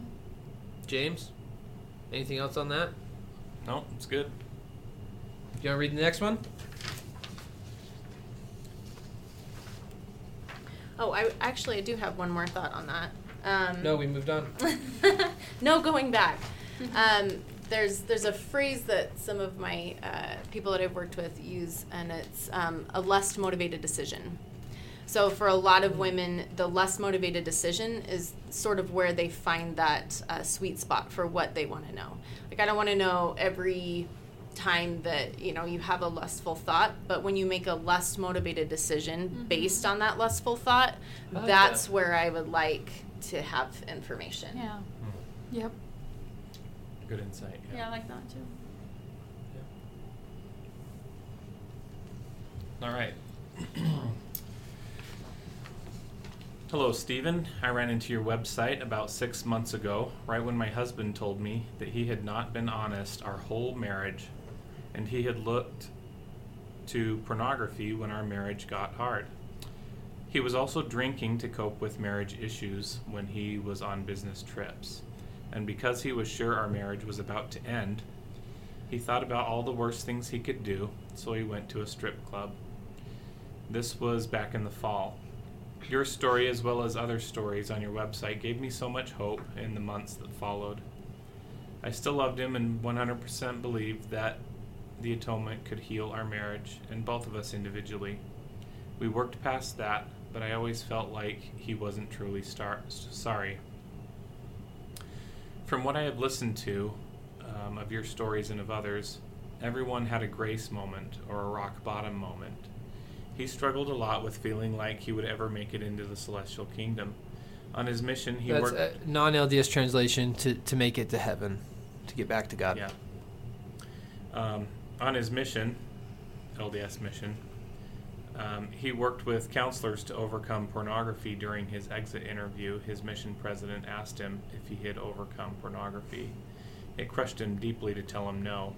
James, anything else on that? No, it's good. You want to read the next one? oh i actually i do have one more thought on that um, No, we moved on. no going back. Um, there's there's a phrase that some of my uh, people that I've worked with use, and it's um, a less motivated decision. So for a lot of women, the less motivated decision is sort of where they find that uh, sweet spot for what they want to know. Like I don't want to know every time that you know you have a lustful thought, but when you make a less motivated decision Mhm. based on that lustful thought, I like that's that. where I would like to have information. Yeah. Hmm. Yep. Good insight. Yeah, I like that too. All right. Hello, Stephen. I ran into your website about six months ago, right when my husband told me that he had not been honest our whole marriage, and he had looked to pornography when our marriage got hard. He was also drinking to cope with marriage issues when he was on business trips. And because he was sure our marriage was about to end, he thought about all the worst things he could do, so he went to a strip club. This was back in the fall. Your story, as well as other stories on your website, gave me so much hope in the months that followed. I still loved him and 100% believed that the atonement could heal our marriage and both of us individually. We worked past that, but I always felt like he wasn't truly star- sorry. From what I have listened to um, of your stories and of others, everyone had a grace moment or a rock bottom moment. He struggled a lot with feeling like he would ever make it into the celestial kingdom. On his mission, he That's worked. non-LDS translation to, to make it to heaven, to get back to God. Yeah. Um, on his mission, LDS mission, um, he worked with counselors to overcome pornography during his exit interview. His mission president asked him if he had overcome pornography. It crushed him deeply to tell him no.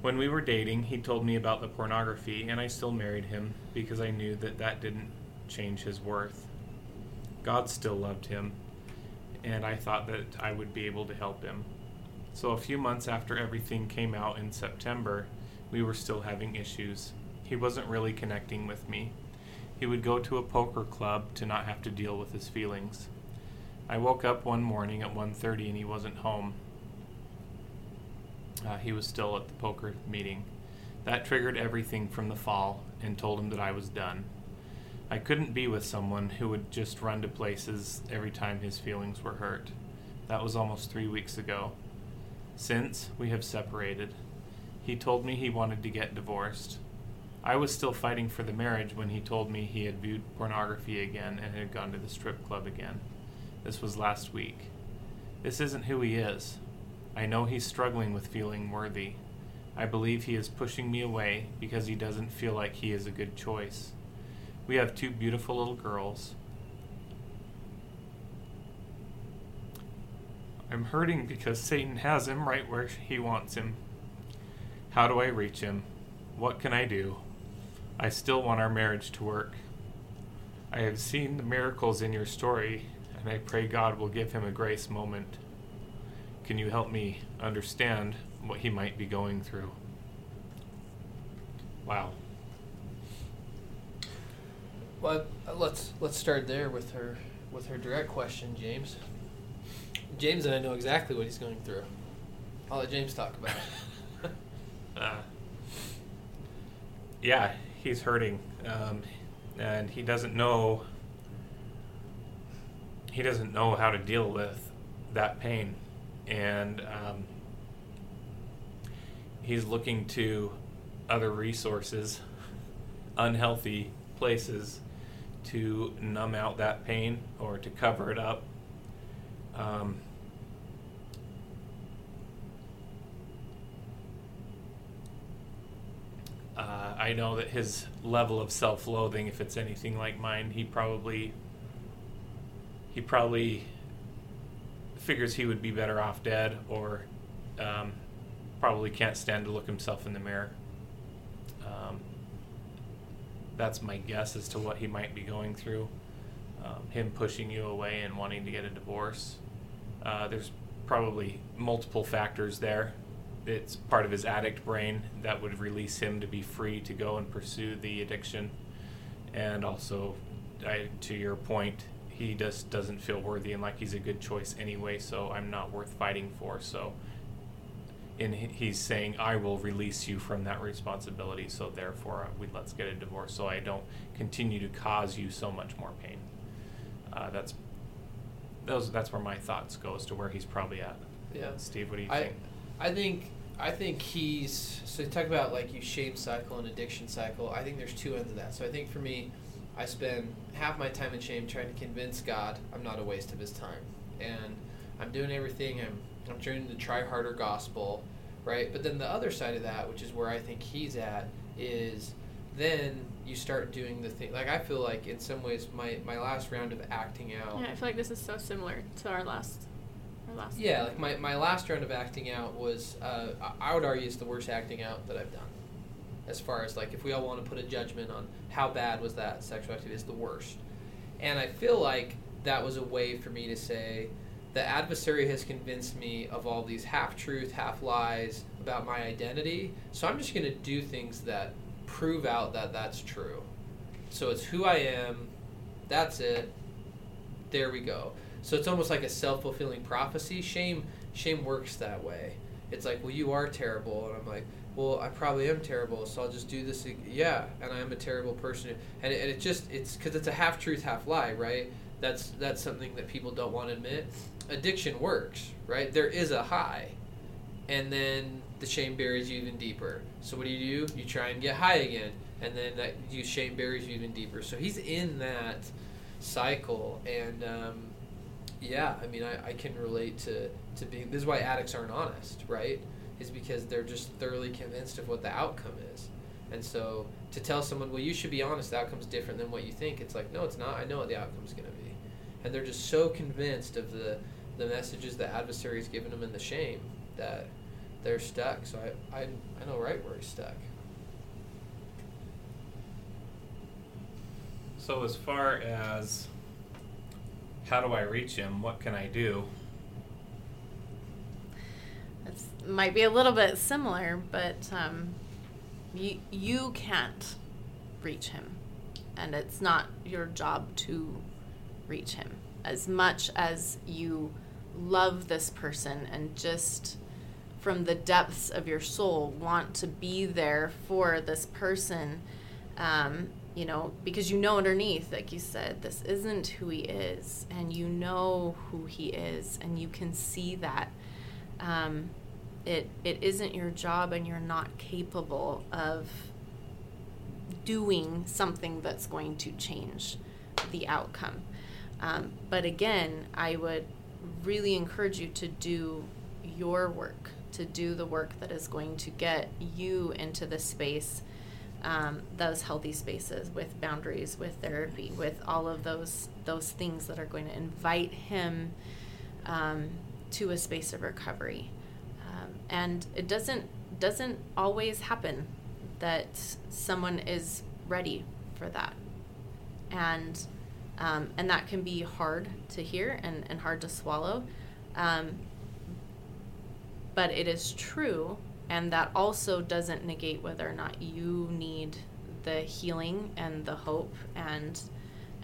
When we were dating, he told me about the pornography, and I still married him because I knew that that didn't change his worth. God still loved him, and I thought that I would be able to help him. So, a few months after everything came out in September, we were still having issues. He wasn't really connecting with me. He would go to a poker club to not have to deal with his feelings. I woke up one morning at 1:30 and he wasn't home. Uh, he was still at the poker meeting. That triggered everything from the fall and told him that I was done. I couldn't be with someone who would just run to places every time his feelings were hurt. That was almost three weeks ago. Since, we have separated. He told me he wanted to get divorced. I was still fighting for the marriage when he told me he had viewed pornography again and had gone to the strip club again. This was last week. This isn't who he is. I know he's struggling with feeling worthy. I believe he is pushing me away because he doesn't feel like he is a good choice. We have two beautiful little girls. I'm hurting because Satan has him right where he wants him. How do I reach him? What can I do? I still want our marriage to work. I have seen the miracles in your story, and I pray God will give him a grace moment. Can you help me understand what he might be going through? Wow. Well, let's let's start there with her with her direct question, James. James and I know exactly what he's going through. I'll let James talk about it. uh, yeah, he's hurting, um, and he doesn't know. He doesn't know how to deal with that pain, and um, he's looking to other resources, unhealthy places, to numb out that pain or to cover it up. Um, uh, I know that his level of self-loathing, if it's anything like mine, he probably he probably figures he would be better off dead, or um, probably can't stand to look himself in the mirror. Um, that's my guess as to what he might be going through. Um, him pushing you away and wanting to get a divorce. Uh, there's probably multiple factors there it's part of his addict brain that would release him to be free to go and pursue the addiction. And also, I, to your point, he just doesn't feel worthy and like he's a good choice anyway, so I'm not worth fighting for. So, in he's saying, I will release you from that responsibility, so therefore, we let's get a divorce so I don't continue to cause you so much more pain. Uh, that's those. That's where my thoughts go as to where he's probably at. Yeah. Steve, what do you I, think? I think I think he's so talk about like you shame cycle and addiction cycle. I think there's two ends of that. So I think for me, I spend half my time in shame trying to convince God I'm not a waste of His time, and I'm doing everything. I'm I'm trying to try harder gospel, right? But then the other side of that, which is where I think he's at, is then you start doing the thing. Like I feel like in some ways my my last round of acting out. Yeah, I feel like this is so similar to our last last. Yeah, like my, my last round of acting out was, uh, I would argue, it's the worst acting out that I've done. As far as like, if we all want to put a judgment on how bad was that sexual activity, it's the worst. And I feel like that was a way for me to say, the adversary has convinced me of all these half truth, half lies about my identity. So I'm just going to do things that prove out that that's true. So it's who I am. That's it. There we go. So it's almost like a self fulfilling prophecy. Shame shame works that way. It's like, well, you are terrible, and I'm like, well, I probably am terrible, so I'll just do this. Yeah, and I am a terrible person, and it, and it just it's because it's a half truth, half lie, right? That's that's something that people don't want to admit. Addiction works, right? There is a high, and then the shame buries you even deeper. So what do you do? You try and get high again, and then that you shame buries you even deeper. So he's in that cycle, and um, yeah, I mean, I, I can relate to, to being. This is why addicts aren't honest, right? Is because they're just thoroughly convinced of what the outcome is. And so to tell someone, well, you should be honest, the outcome's different than what you think, it's like, no, it's not. I know what the outcome's going to be. And they're just so convinced of the, the messages the adversary has given them and the shame that they're stuck. So I, I, I know right where he's stuck. So, as far as how do I reach him? What can I do? It might be a little bit similar, but um, you you can't reach him, and it's not your job to reach him. As much as you love this person and just from the depths of your soul want to be there for this person, um, you know, because you know underneath, like you said, this isn't who he is, and you know who he is, and you can see that. Um, it it isn't your job, and you're not capable of doing something that's going to change the outcome. Um, but again, I would really encourage you to do your work, to do the work that is going to get you into the space um, those healthy spaces with boundaries, with therapy, with all of those those things that are going to invite him um, to a space of recovery. Um, and it doesn't doesn't always happen that someone is ready for that, and um, and that can be hard to hear and, and hard to swallow. Um, but it is true and that also doesn't negate whether or not you need the healing and the hope and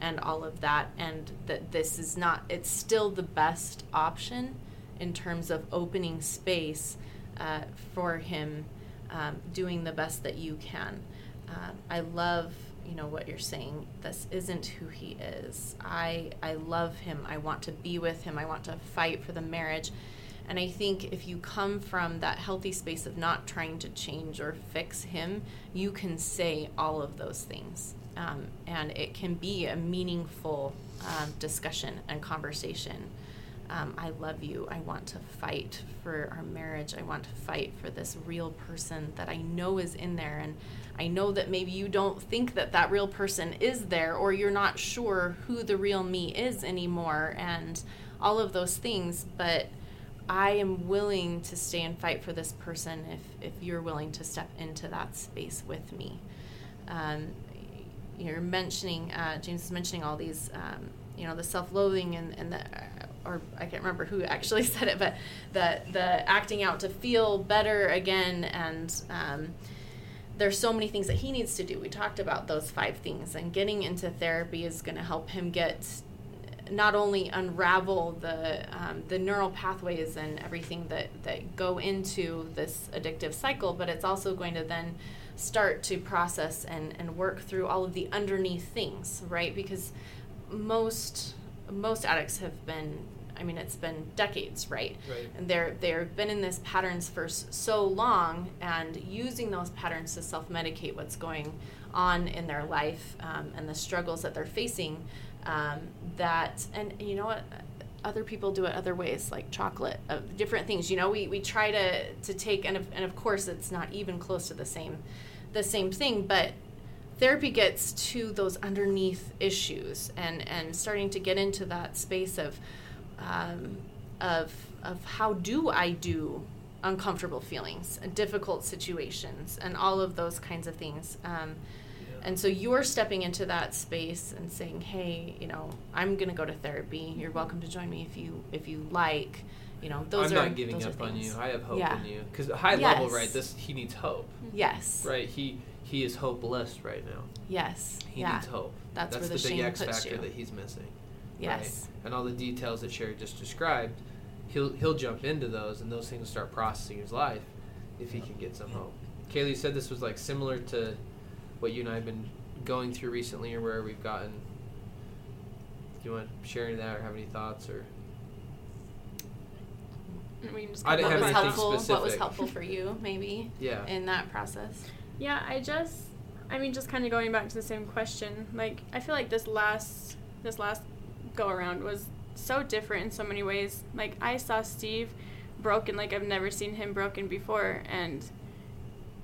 and all of that and that this is not it's still the best option in terms of opening space uh, for him um, doing the best that you can. Uh, I love you know what you're saying this isn't who he is. I i love him. I want to be with him. I want to fight for the marriage and i think if you come from that healthy space of not trying to change or fix him you can say all of those things um, and it can be a meaningful um, discussion and conversation um, I love you. I want to fight for our marriage. I want to fight for this real person that I know is in there. And I know that maybe you don't think that that real person is there, or you're not sure who the real me is anymore, and all of those things. But I am willing to stay and fight for this person if, if you're willing to step into that space with me. Um, you're mentioning, uh, James is mentioning all these, um, you know, the self loathing and, and the, or I can't remember who actually said it, but the, the acting out to feel better again and, um, there's so many things that he needs to do. We talked about those five things, and getting into therapy is going to help him get not only unravel the um, the neural pathways and everything that that go into this addictive cycle, but it's also going to then start to process and and work through all of the underneath things, right? Because most most addicts have been I mean, it's been decades, right? Right. And they're they've been in this patterns for so long, and using those patterns to self medicate what's going on in their life um, and the struggles that they're facing. Um, that and you know what other people do it other ways like chocolate uh, different things you know we, we try to to take and of, and of course it's not even close to the same the same thing but therapy gets to those underneath issues and and starting to get into that space of um, of of how do I do uncomfortable feelings and difficult situations and all of those kinds of things. Um, and so you're stepping into that space and saying, "Hey, you know, I'm going to go to therapy. You're welcome to join me if you if you like." You know, those are I'm not giving up on you. I have hope Yeah. in you. Because high level, right? This he needs hope, Yes. right? He he is hopeless right now. Yes. He yeah. needs hope. That's where the the big X factor you. that he's missing. Yes. Right? And all the details that Sherry just described, he'll he'll jump into those, and those things will start processing his life if he can get some hope. Kaylee said this was like similar to what you and I have been going through recently, or where we've gotten. Do you want to share any of that, or have any thoughts, or we can just I didn't What have was anything helpful? What was helpful for you, maybe, yeah? in that process? Yeah, I just, I mean, just kind of going back to the same question. Like, I feel like this last, this last go around was so different in so many ways. Like, I saw Steve broken like I've never seen him broken before, and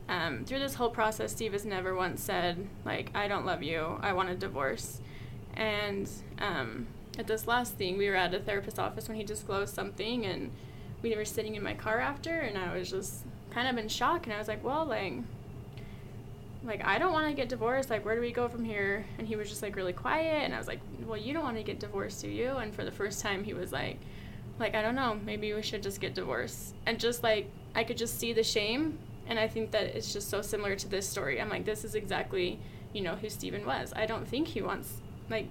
um, through this whole process, Steve has never once said like, "I don't love you. I want a divorce." And um, at this last thing, we were at a therapist's office when he disclosed something, and we were sitting in my car after, and I was just kind of in shock, and I was like, "Well, like." like I don't want to get divorced. Like where do we go from here? And he was just like really quiet and I was like, "Well, you don't want to get divorced, do you?" And for the first time he was like like I don't know, maybe we should just get divorced. And just like I could just see the shame and I think that it's just so similar to this story. I'm like this is exactly, you know, who Steven was. I don't think he wants like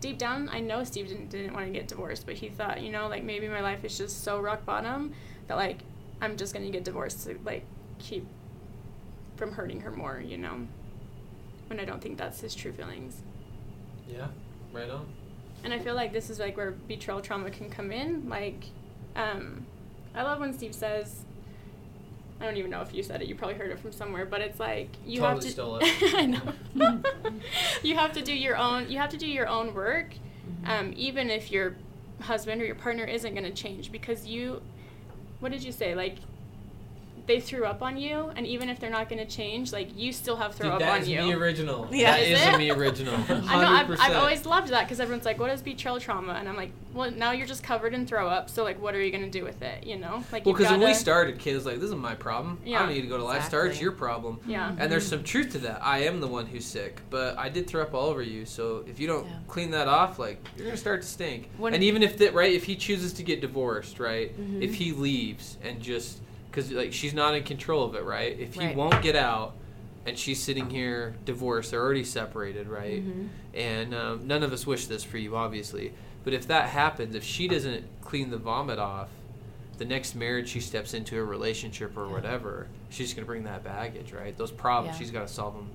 deep down I know Steve didn't didn't want to get divorced, but he thought, you know, like maybe my life is just so rock bottom that like I'm just going to get divorced to like keep from hurting her more, you know. When I don't think that's his true feelings. Yeah, right on. And I feel like this is like where betrayal trauma can come in. Like, um, I love when Steve says, I don't even know if you said it, you probably heard it from somewhere, but it's like you Totally have to stole it. I know. you have to do your own you have to do your own work, Mm-hmm. um, even if your husband or your partner isn't gonna change because you what did you say? Like they threw up on you, and even if they're not going to change, like you still have throw Dude, up on is you. me original. Yeah. that Is is me original. I know. I've, 100%. I've always loved that because everyone's like, "What is betrayal trauma?" And I'm like, "Well, now you're just covered in throw up. So like, what are you gonna do with it? You know, like Well, you've because when we started, kids like, this is my problem. I Yeah. don't need to go to Life Star. It's your problem. Yeah. And there's some truth to that. I am the one who's sick, but I did throw up all over you. So if you don't Yeah. clean that off, like you're gonna start to stink. When- and even if that, right? If he chooses to get divorced, right? Mhm. If he leaves and just because like she's not in control of it, right? If he Right. won't get out, and she's sitting here divorced, they're already separated, right? Mhm. And um, none of us wish this for you, obviously. But if that happens, if she doesn't clean the vomit off, the next marriage she steps into a relationship or whatever, she's going to bring that baggage, right? Those problems, Yeah. she's got to solve them.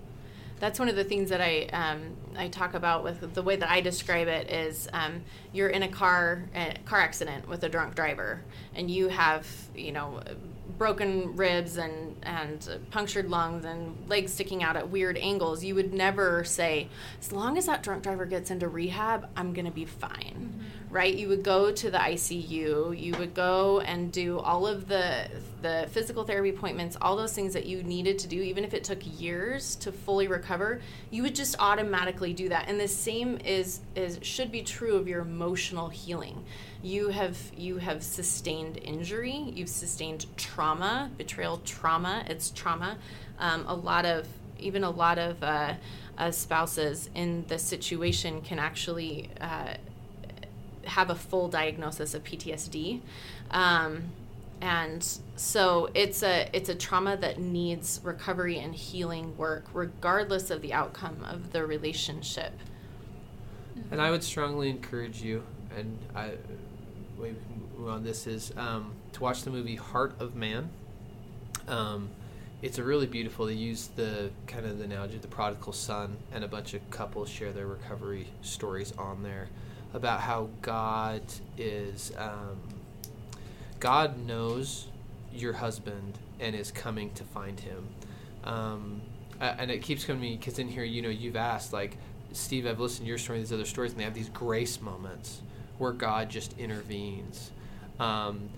That's one of the things that I um, I talk about with the way that I describe it is um, you're in a car a car accident with a drunk driver and you have you know broken ribs and and punctured lungs and legs sticking out at weird angles. You would never say as long as that drunk driver gets into rehab, I'm gonna be fine, mm-hmm. Right? You would go to the ICU. You would go and do all of the the physical therapy appointments, all those things that you needed to do, even if it took years to fully recover, you would just automatically do that. And the same is is should be true of your emotional healing. You have you have sustained injury, you've sustained trauma, betrayal trauma. It's trauma. Um, a lot of even a lot of uh, uh, spouses in the situation can actually uh, have a full diagnosis of PTSD. Um, and so it's a it's a trauma that needs recovery and healing work regardless of the outcome of the relationship And I would strongly encourage you, and I, we move on this is um, to watch the movie Heart of Man. Um, it's a really beautiful. They use the kind of the analogy of the prodigal son, and a bunch of couples share their recovery stories on there about how God is. Um, God knows your husband and is coming to find him. Um, and it keeps coming to me because in here, you know, you've asked like, Steve, I've listened to your story, these other stories, and they have these grace moments where God just intervenes. Um,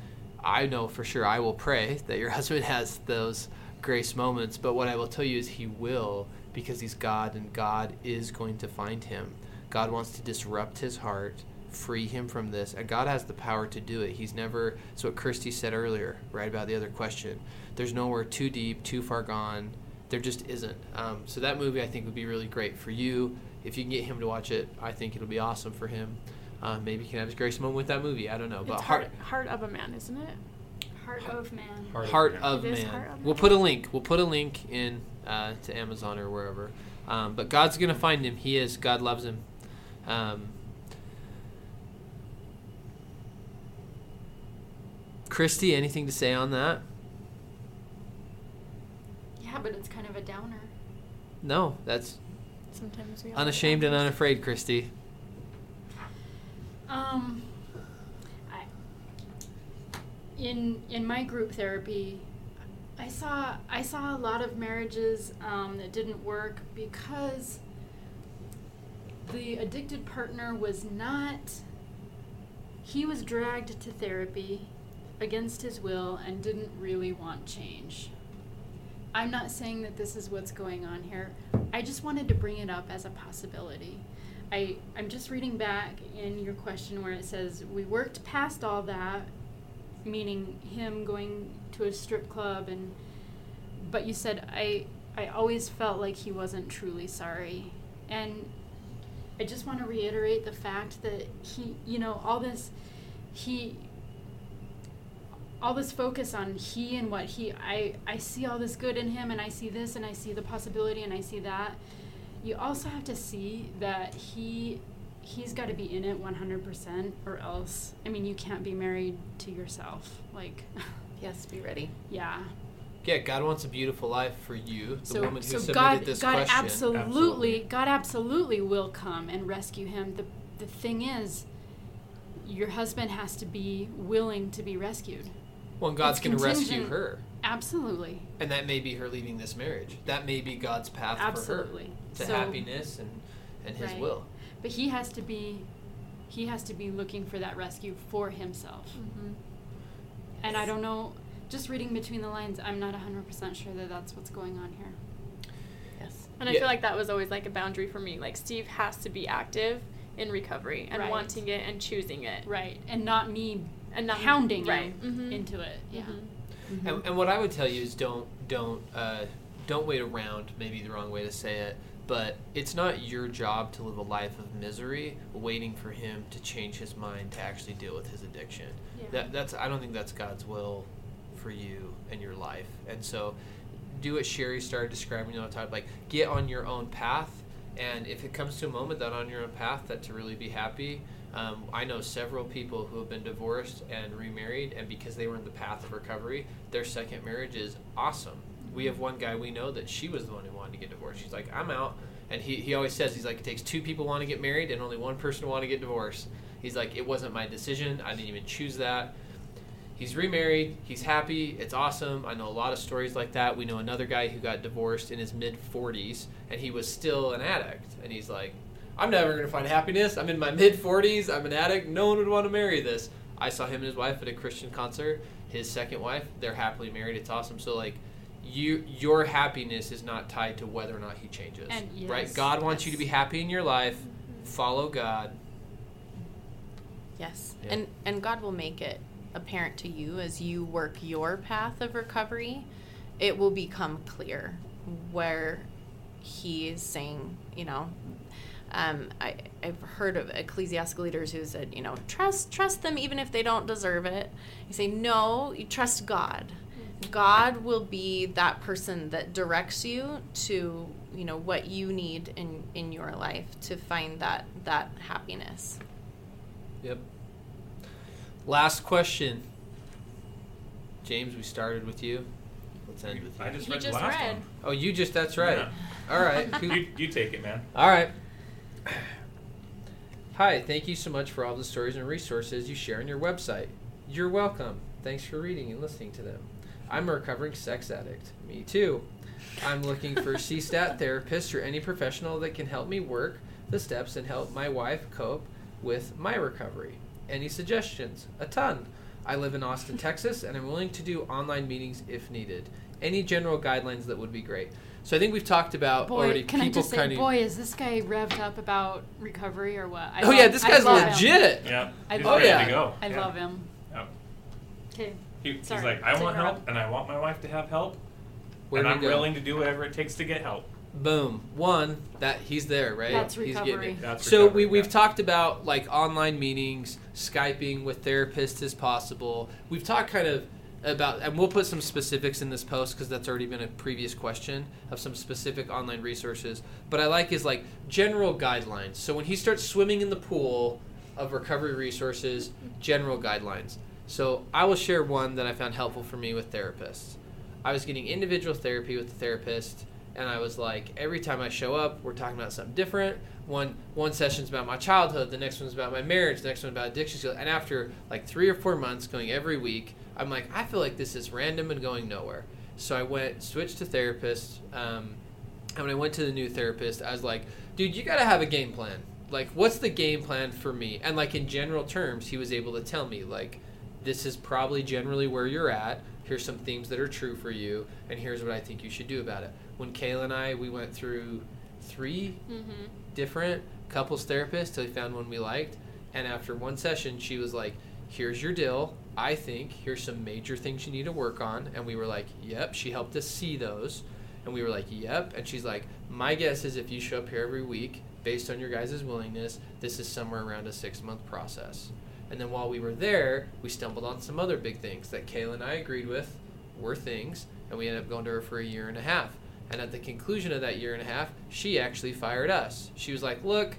I know for sure I will pray that your husband has those grace moments, but what I will tell you is he will because he's God and God is going to find him. God wants to disrupt his heart, free him from this, and God has the power to do it. He's never, it's what Christy said earlier, right, about the other question. There's nowhere too deep, too far gone. There just isn't. Um, so that movie I think would be really great for you. If you can get him to watch it, I think it'll be awesome for him. Uh, maybe he can have his grace moment with that movie. I don't know. But it's heart, heart, heart of a man, isn't it? Heart of man. Heart of Heart Man. of Man. Heart of We'll Man. put a link. We'll put a link in uh, to Amazon or wherever. Um, but God's gonna find him. He is. God loves him. Um, Christy, anything to say on that? Yeah, but it's kind of a downer. No, that's Sometimes we unashamed and unafraid, Christy. Um, I, in in my group therapy, I saw I saw a lot of marriages um, that didn't work because the addicted partner was not. He was dragged to therapy against his will and didn't really want change. I'm not saying that this is what's going on here. I just wanted to bring it up as a possibility. I, I'm just reading back in your question where it says, We worked past all that, meaning him going to a strip club, and but you said, I, I always felt like he wasn't truly sorry. And I just want to reiterate the fact that he, you know, all this, he, all this focus on he and what he I, I see all this good in him and I see this and I see the possibility and I see that. You also have to see that he he's got to be in it 100% or else I mean you can't be married to yourself. Like yes be ready yeah. Yeah, God wants a beautiful life for you, the so woman who so submitted God this God question. absolutely, Absolutely. God absolutely will come and rescue him. The the thing is your husband has to be willing to be rescued. well, God's going to rescue her, Absolutely. and that may be her leaving this marriage. That may be God's path Absolutely. for her to So- happiness and and His Right. will. But he has to be he has to be looking for that rescue for himself. Mm-hmm. And I don't know just reading between the lines, I'm not 100% sure that that's what's going on here. yes And I Yeah. feel like that was always like a boundary for me. Like Steve has to be active in recovery and Right. wanting it and choosing it. Right. And not me And not hounding right. him Mhm. into it. Yeah. Mhm. Mm-hmm. And, and what I would tell you is don't don't uh, don't wait around. Maybe the wrong way to say it, but it's not your job to live a life of misery, waiting for him to change his mind to actually deal with his addiction. Yeah. That that's I don't think that's God's will for you and your life. And so, do what Sherry started describing all the time. Like get on your own path, and if it comes to a moment that on your own path that to really be happy, Um, I know several people who have been divorced and remarried, and because they were in the path of recovery, their second marriage is awesome. We have one guy we know that she was the one who wanted to get divorced. She's like, I'm out. And he, he always says, he's like, it takes two people want to get married and only one person want to get divorced. He's like, it wasn't my decision. I didn't even choose that. He's remarried. He's happy. It's awesome. I know a lot of stories like that. We know another guy who got divorced in his mid 40s and he was still an addict. And he's like, I'm never going to find happiness. I'm in my mid 40s. I'm an addict. No one would want to marry this. I saw him and his wife at a Christian concert. His second wife, they're happily married. It's awesome. So, like, you your happiness is not tied to whether or not he changes. And right? God wants you to be happy in your life. Mm-hmm. Follow God. Yes. Yeah. And and God will make it apparent to you as you work your path of recovery. It will become clear where he is saying, you know, um, I, I've heard of ecclesiastical leaders who said, you know, trust trust them even if they don't deserve it. You say, no, you trust God. God will be that person that directs you to, you know, what you need in, in your life to find that that happiness. Yep. Last question. James, we started with you. Let's end with you. I just He read just the last read. one. Oh, you just, that's right. All right. Who- You, you take it, man. all right. Hi, thank you so much for all the stories and resources you share on your website. You're welcome. Thanks for reading and listening to them. I'm a recovering sex addict. Me too. I'm looking for a CSTAT therapist or any professional that can help me work the steps and help my wife cope with my recovery. Any suggestions? A ton. I live in Austin, Texas, and I'm willing to do online meetings if needed. Any general guidelines that would be great. So I think we've talked about Boy, already can I just say, kind of. boy, is this guy revved up about recovery or what? I oh love- yeah, this I guy's love him. legit. Yeah. I he's love ready him. to go. I Yeah. love him. Yep. Okay. He, he's like, I to want interrupt. help, and I want my wife to have help, Where and I'm go? willing to do whatever it takes to get help. Boom. One that he's there, right? That's He's getting recovery. it. That's so recovery, we we've yeah. talked about like online meetings, skyping with therapists as possible. We've talked kind of about, and we'll put some specifics in this post because that's already been a previous question of some specific online resources. But I like his like general guidelines. So when he starts swimming in the pool of recovery resources, general guidelines. So I will share one that I found helpful for me with therapists. I was getting individual therapy with the therapist, and I was like, every time I show up, we're talking about something different. One one session's about my childhood, the next one's about my marriage, the next one about addiction. And after like three or four months going every week, I'm like, I feel like this is random and going nowhere. So I went switched to therapist. Um, and when I went to the new therapist, I was like, dude, you got to have a game plan. Like, what's the game plan for me? And like in general terms, he was able to tell me like, this is probably generally where you're at. Here's some themes that are true for you, and here's what I think you should do about it. When Kayla and I, we went through three Mm-hmm. different couples therapists till we found one we liked. And after one session, she was like, "Here's your deal. I think here's some major things you need to work on." And we were like, "Yep." She helped us see those, and we were like, "Yep." And she's like, "My guess is if you show up here every week, based on your guys' willingness, this is somewhere around a six month process." And then while we were there, we stumbled on some other big things that Kayla and I agreed with were things, and we ended up going to her for a year and a half. And at the conclusion of that year and a half, she actually fired us. She was like, Look,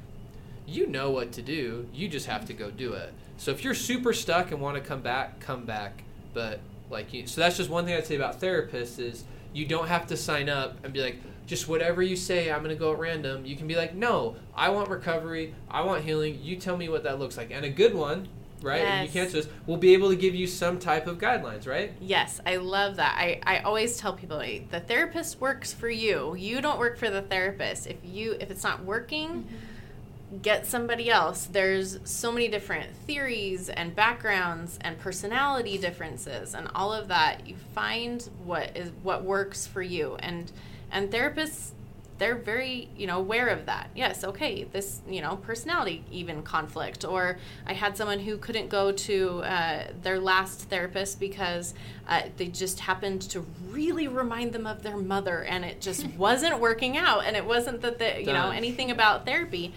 you know what to do. You just have to go do it. So if you're super stuck and want to come back, come back. But like, you, so that's just one thing I'd say about therapists is you don't have to sign up and be like, just whatever you say, I'm gonna go at random. You can be like, no, I want recovery. I want healing. You tell me what that looks like, and a good one, right? And you can't just. We'll be able to give you some type of guidelines, right? Yes, I love that. I, I always tell people like, the therapist works for you. You don't work for the therapist. If you if it's not working, mm-hmm. get somebody else. There's so many different theories and backgrounds and personality differences and all of that. You find what is what works for you. And and therapists they're very you know aware of that. Yes okay this you know personality even conflict or i had someone who couldn't go to uh, their last therapist because uh, they just happened to really remind them of their mother and it just wasn't working out and it wasn't that the you know anything about therapy.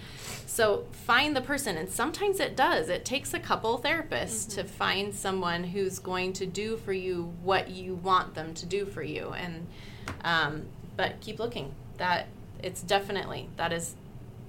So find the person and sometimes it does. It takes a couple therapists to find someone who's going to do for you what you want them to do for you and um, but keep looking that it's definitely that is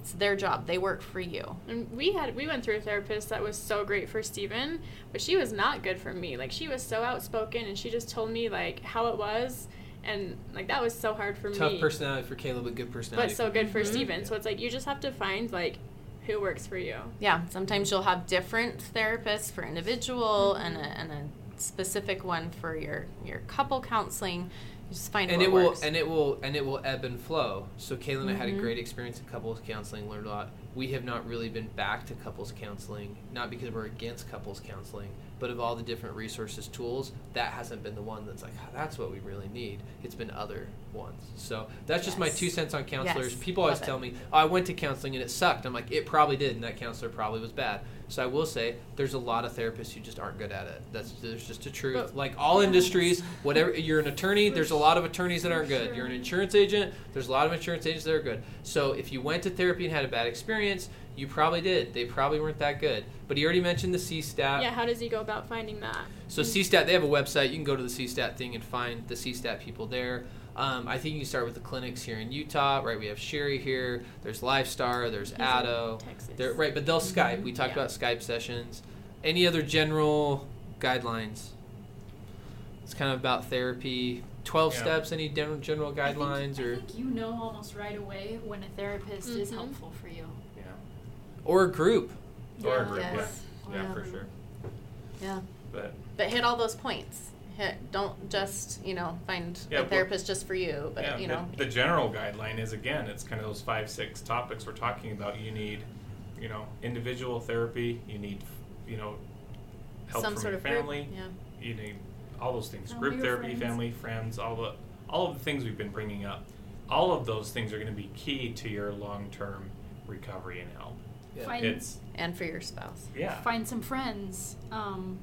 It's their job. They work for you. And we had we went through a therapist that was so great for Steven, but she was not good for me. Like she was so outspoken and she just told me like how it was and like that was so hard for Tough me. Tough personality for Caleb, but good personality. but so good for Mhm. Steven. So it's like you just have to find like who works for you. Yeah, sometimes you'll have different therapists for individual and, a, and a specific one for your, your couple counseling. Just find and it will works. and it will and it will ebb and flow. So Kayla and I had a Mhm. great experience in couples counseling, learned a lot. We have not really been back to couples counseling, not because we're against couples counseling, but of all the different resources, tools, that hasn't been the one that's like, "Ah, that's what we really need. It's been other ones. So that's just my two cents on counselors. Yes. People always Love it. tell me, oh, I went to counseling and it sucked. I'm like, it probably did, and that counselor probably was bad. So I will say, there's a lot of therapists who just aren't good at it. That's there's just a truth. But- like all industries, whatever you're an attorney, there's a lot of attorneys that aren't good. You're an insurance agent, there's a lot of insurance agents that are good. So if you went to therapy and had a bad experience, you probably did. They probably weren't that good. But he already mentioned the CSTAT. yeah, how does he go about finding that? So CSTAT, they have a website. You can go to the CSTAT thing and find the CSTAT people there. Um, I think you can start with the clinics here in Utah, right? We have Sherry here. There's Lifestar. There's He's in Addo. Texas. They're, right, but they'll Skype. We talked Yeah. about Skype sessions. Any other general guidelines? It's kind of about therapy. Twelve Yeah. steps. Any general general I think- guidelines I or think you know almost right away when a therapist is Mhm. helpful for you. Yeah. or a group? Or a Yeah. group, Yes. yeah. Yeah, Yeah. for sure. yeah. But But hit all those points. Hit, don't just, you know, find Yeah, a but- therapist just for you, but, yeah, you know. the, the general guideline is again, it's kind of those five, six topics we're talking about. You need, you know, individual therapy. You need, you know, help some from sort your of group, family. Yeah. You need all those things: Family group therapy, friends. family, friends, all the all of the things we've been bringing up. All of those things are going to be key to your long-term recovery and help. Yeah. Find It's And for your spouse. yeah, find some friends um,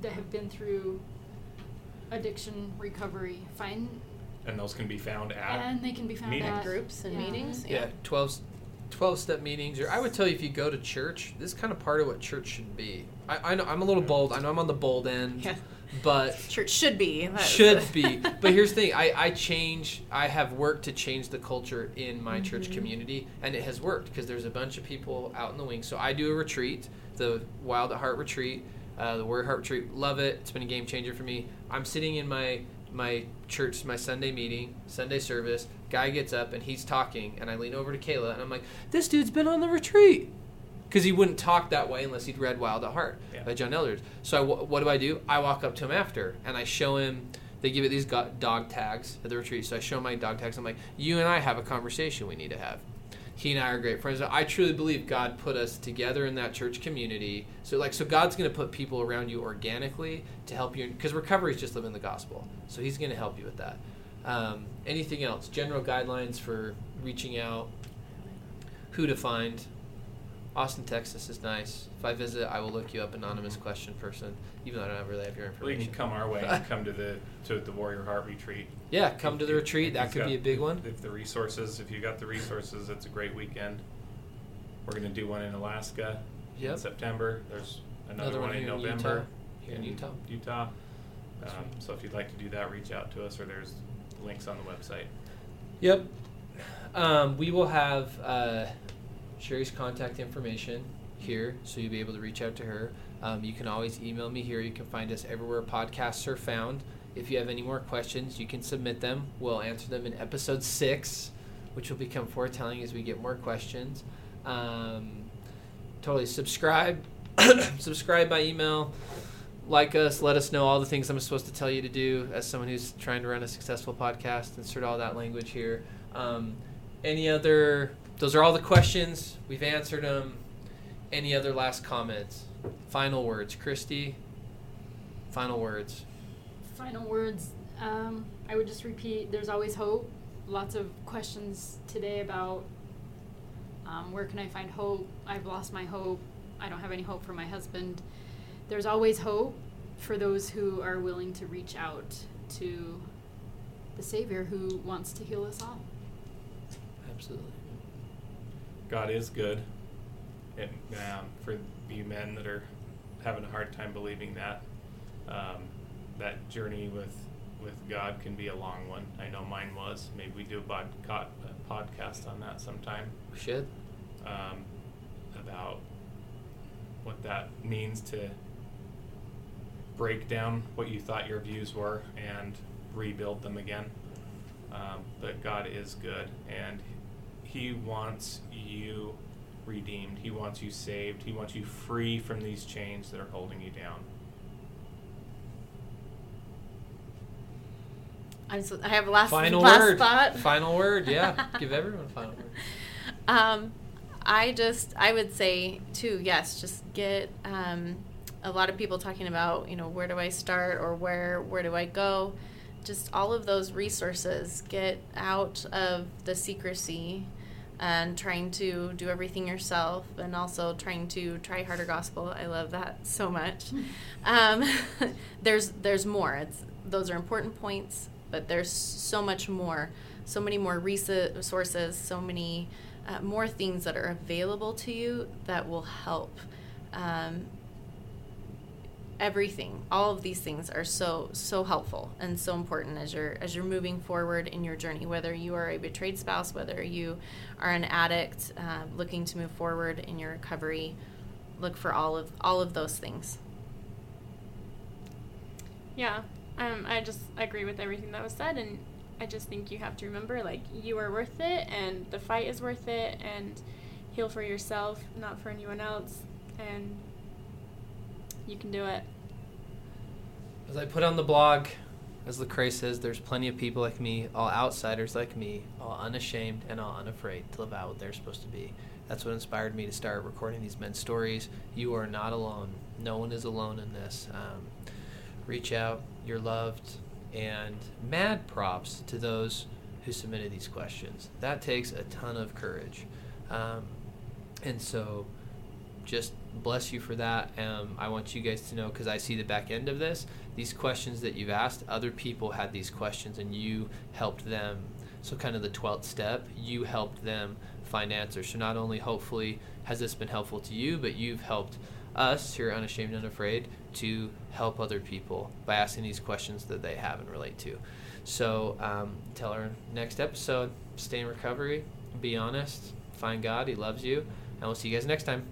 that have been through addiction recovery. Find and those can be found at and they can be found meetings. at Groups and Yeah. meetings. Yeah, 12, 12 step meetings. Or I would tell you if you go to church, this is kind of part of what church should be. I, I know I'm a little bold. I know I'm on the bold end, Yeah. but Church should be. That's- should be. But here's the thing: I, I change. I have worked to change the culture in my church Mhm. community, and it has worked because there's a bunch of people out in the wings. So I do a retreat, the Wild at Heart retreat, uh, the Warrior Heart retreat. Love it. It's been a game changer for me. I'm sitting in my my church, my Sunday meeting, Sunday service. Guy gets up and he's talking, and I lean over to Kayla and I'm like, "This dude's been on the retreat." Because he wouldn't talk that way unless he'd read Wild at Heart Yeah. by John Eldredge. So I, what do I do? I walk up to him after and I show him. They give it these dog tags at the retreat. So I show him my dog tags. I'm like, you and I have a conversation we need to have. He and I are great friends. I truly believe God put us together in that church community. So like, so God's going to put people around you organically to help you because recovery is just living the gospel. So He's going to help you with that. Um, anything else? General guidelines for reaching out, who to find. Austin, Texas is nice. If I visit, I will look you up, anonymous question person, even though I don't really have your Well, you information. can come our way and come to the to the Warrior Heart retreat. Yeah, come to the If- retreat. if That could got- be a big one. If the resources, if you got the resources, it's a great weekend. We're gonna do one in Alaska in September. There's another, Another one, one in here in November. Utah. Here in Utah. Utah. Um, so if you'd like to do that, reach out to us, or there's links on the website. Yep. Um, we will have uh, Sherry's contact information here, so you'll be able to reach out to her. Um, you can always email me here. You can find us everywhere podcasts are found. If you have any more questions, you can submit them. We'll answer them in episode six, which will become foretelling as we get more questions. Um, totally subscribe. subscribe by email. Like us. Let us know all the things I'm supposed to tell you to do as someone who's trying to run a successful podcast. Insert all that language here. Um, any other? Those are all the questions. We've answered them. Any other last comments? Final words, Christy. Final words. Final words. Um, I would just repeat. There's always hope. Lots of questions today about um, where can I find hope. I've lost my hope. I don't have any hope for my husband. There's always hope for those who are willing to reach out to the Savior who wants to heal us all. Absolutely. God is good, and um, for you men that are having a hard time believing that, um, that journey with with God can be a long one. I know mine was. Maybe we do a, bod- a podcast on that sometime. We should. Um, about what that means to break down what you thought your views were and rebuild them again. Um, but God is good, and He wants you redeemed. He wants you saved. He wants you free from these chains that are holding you down. I'm so, I have last Final last word. thought. Final word. Yeah. Give everyone a final word. Um, I just I would say too. Yes, just get um, a lot of people talking about you know where do I start or where where do I go. Just all of those resources. Get out of the secrecy and trying to do everything yourself and also trying to try harder gospel. I love that so much. Um, there's there's more. It's those are important points but there's so much more so many more resources so many uh, more things that are available to you that will help um, everything. All of these things are so so helpful and so important as you're as you're moving forward in your journey whether you are a betrayed spouse whether you are an addict uh, looking to move forward in your recovery look for all of all of those things. Yeah, um, I just agree with everything that was said, and I just think you have to remember, like, you are worth it, and the fight is worth it, and heal for yourself, not for anyone else, and you can do it. As I put on the blog, as Lecrae says, there's plenty of people like me, all outsiders like me, all unashamed and all unafraid to live out what they're supposed to be. That's what inspired me to start recording these men's stories. You are not alone. No one is alone in this. Um, reach out. You're loved. And mad props to those who submitted these questions. That takes a ton of courage. Um, and so just bless you for that. Um, I want you guys to know because I see the back end of this. These questions that you've asked, other people had these questions and you helped them. So, kind of the 12th step, you helped them find answers. So, not only hopefully has this been helpful to you, but you've helped us here, Unashamed and Unafraid, to help other people by asking these questions that they have and relate to. So, um, tell our next episode stay in recovery, be honest, find God, He loves you, and we'll see you guys next time.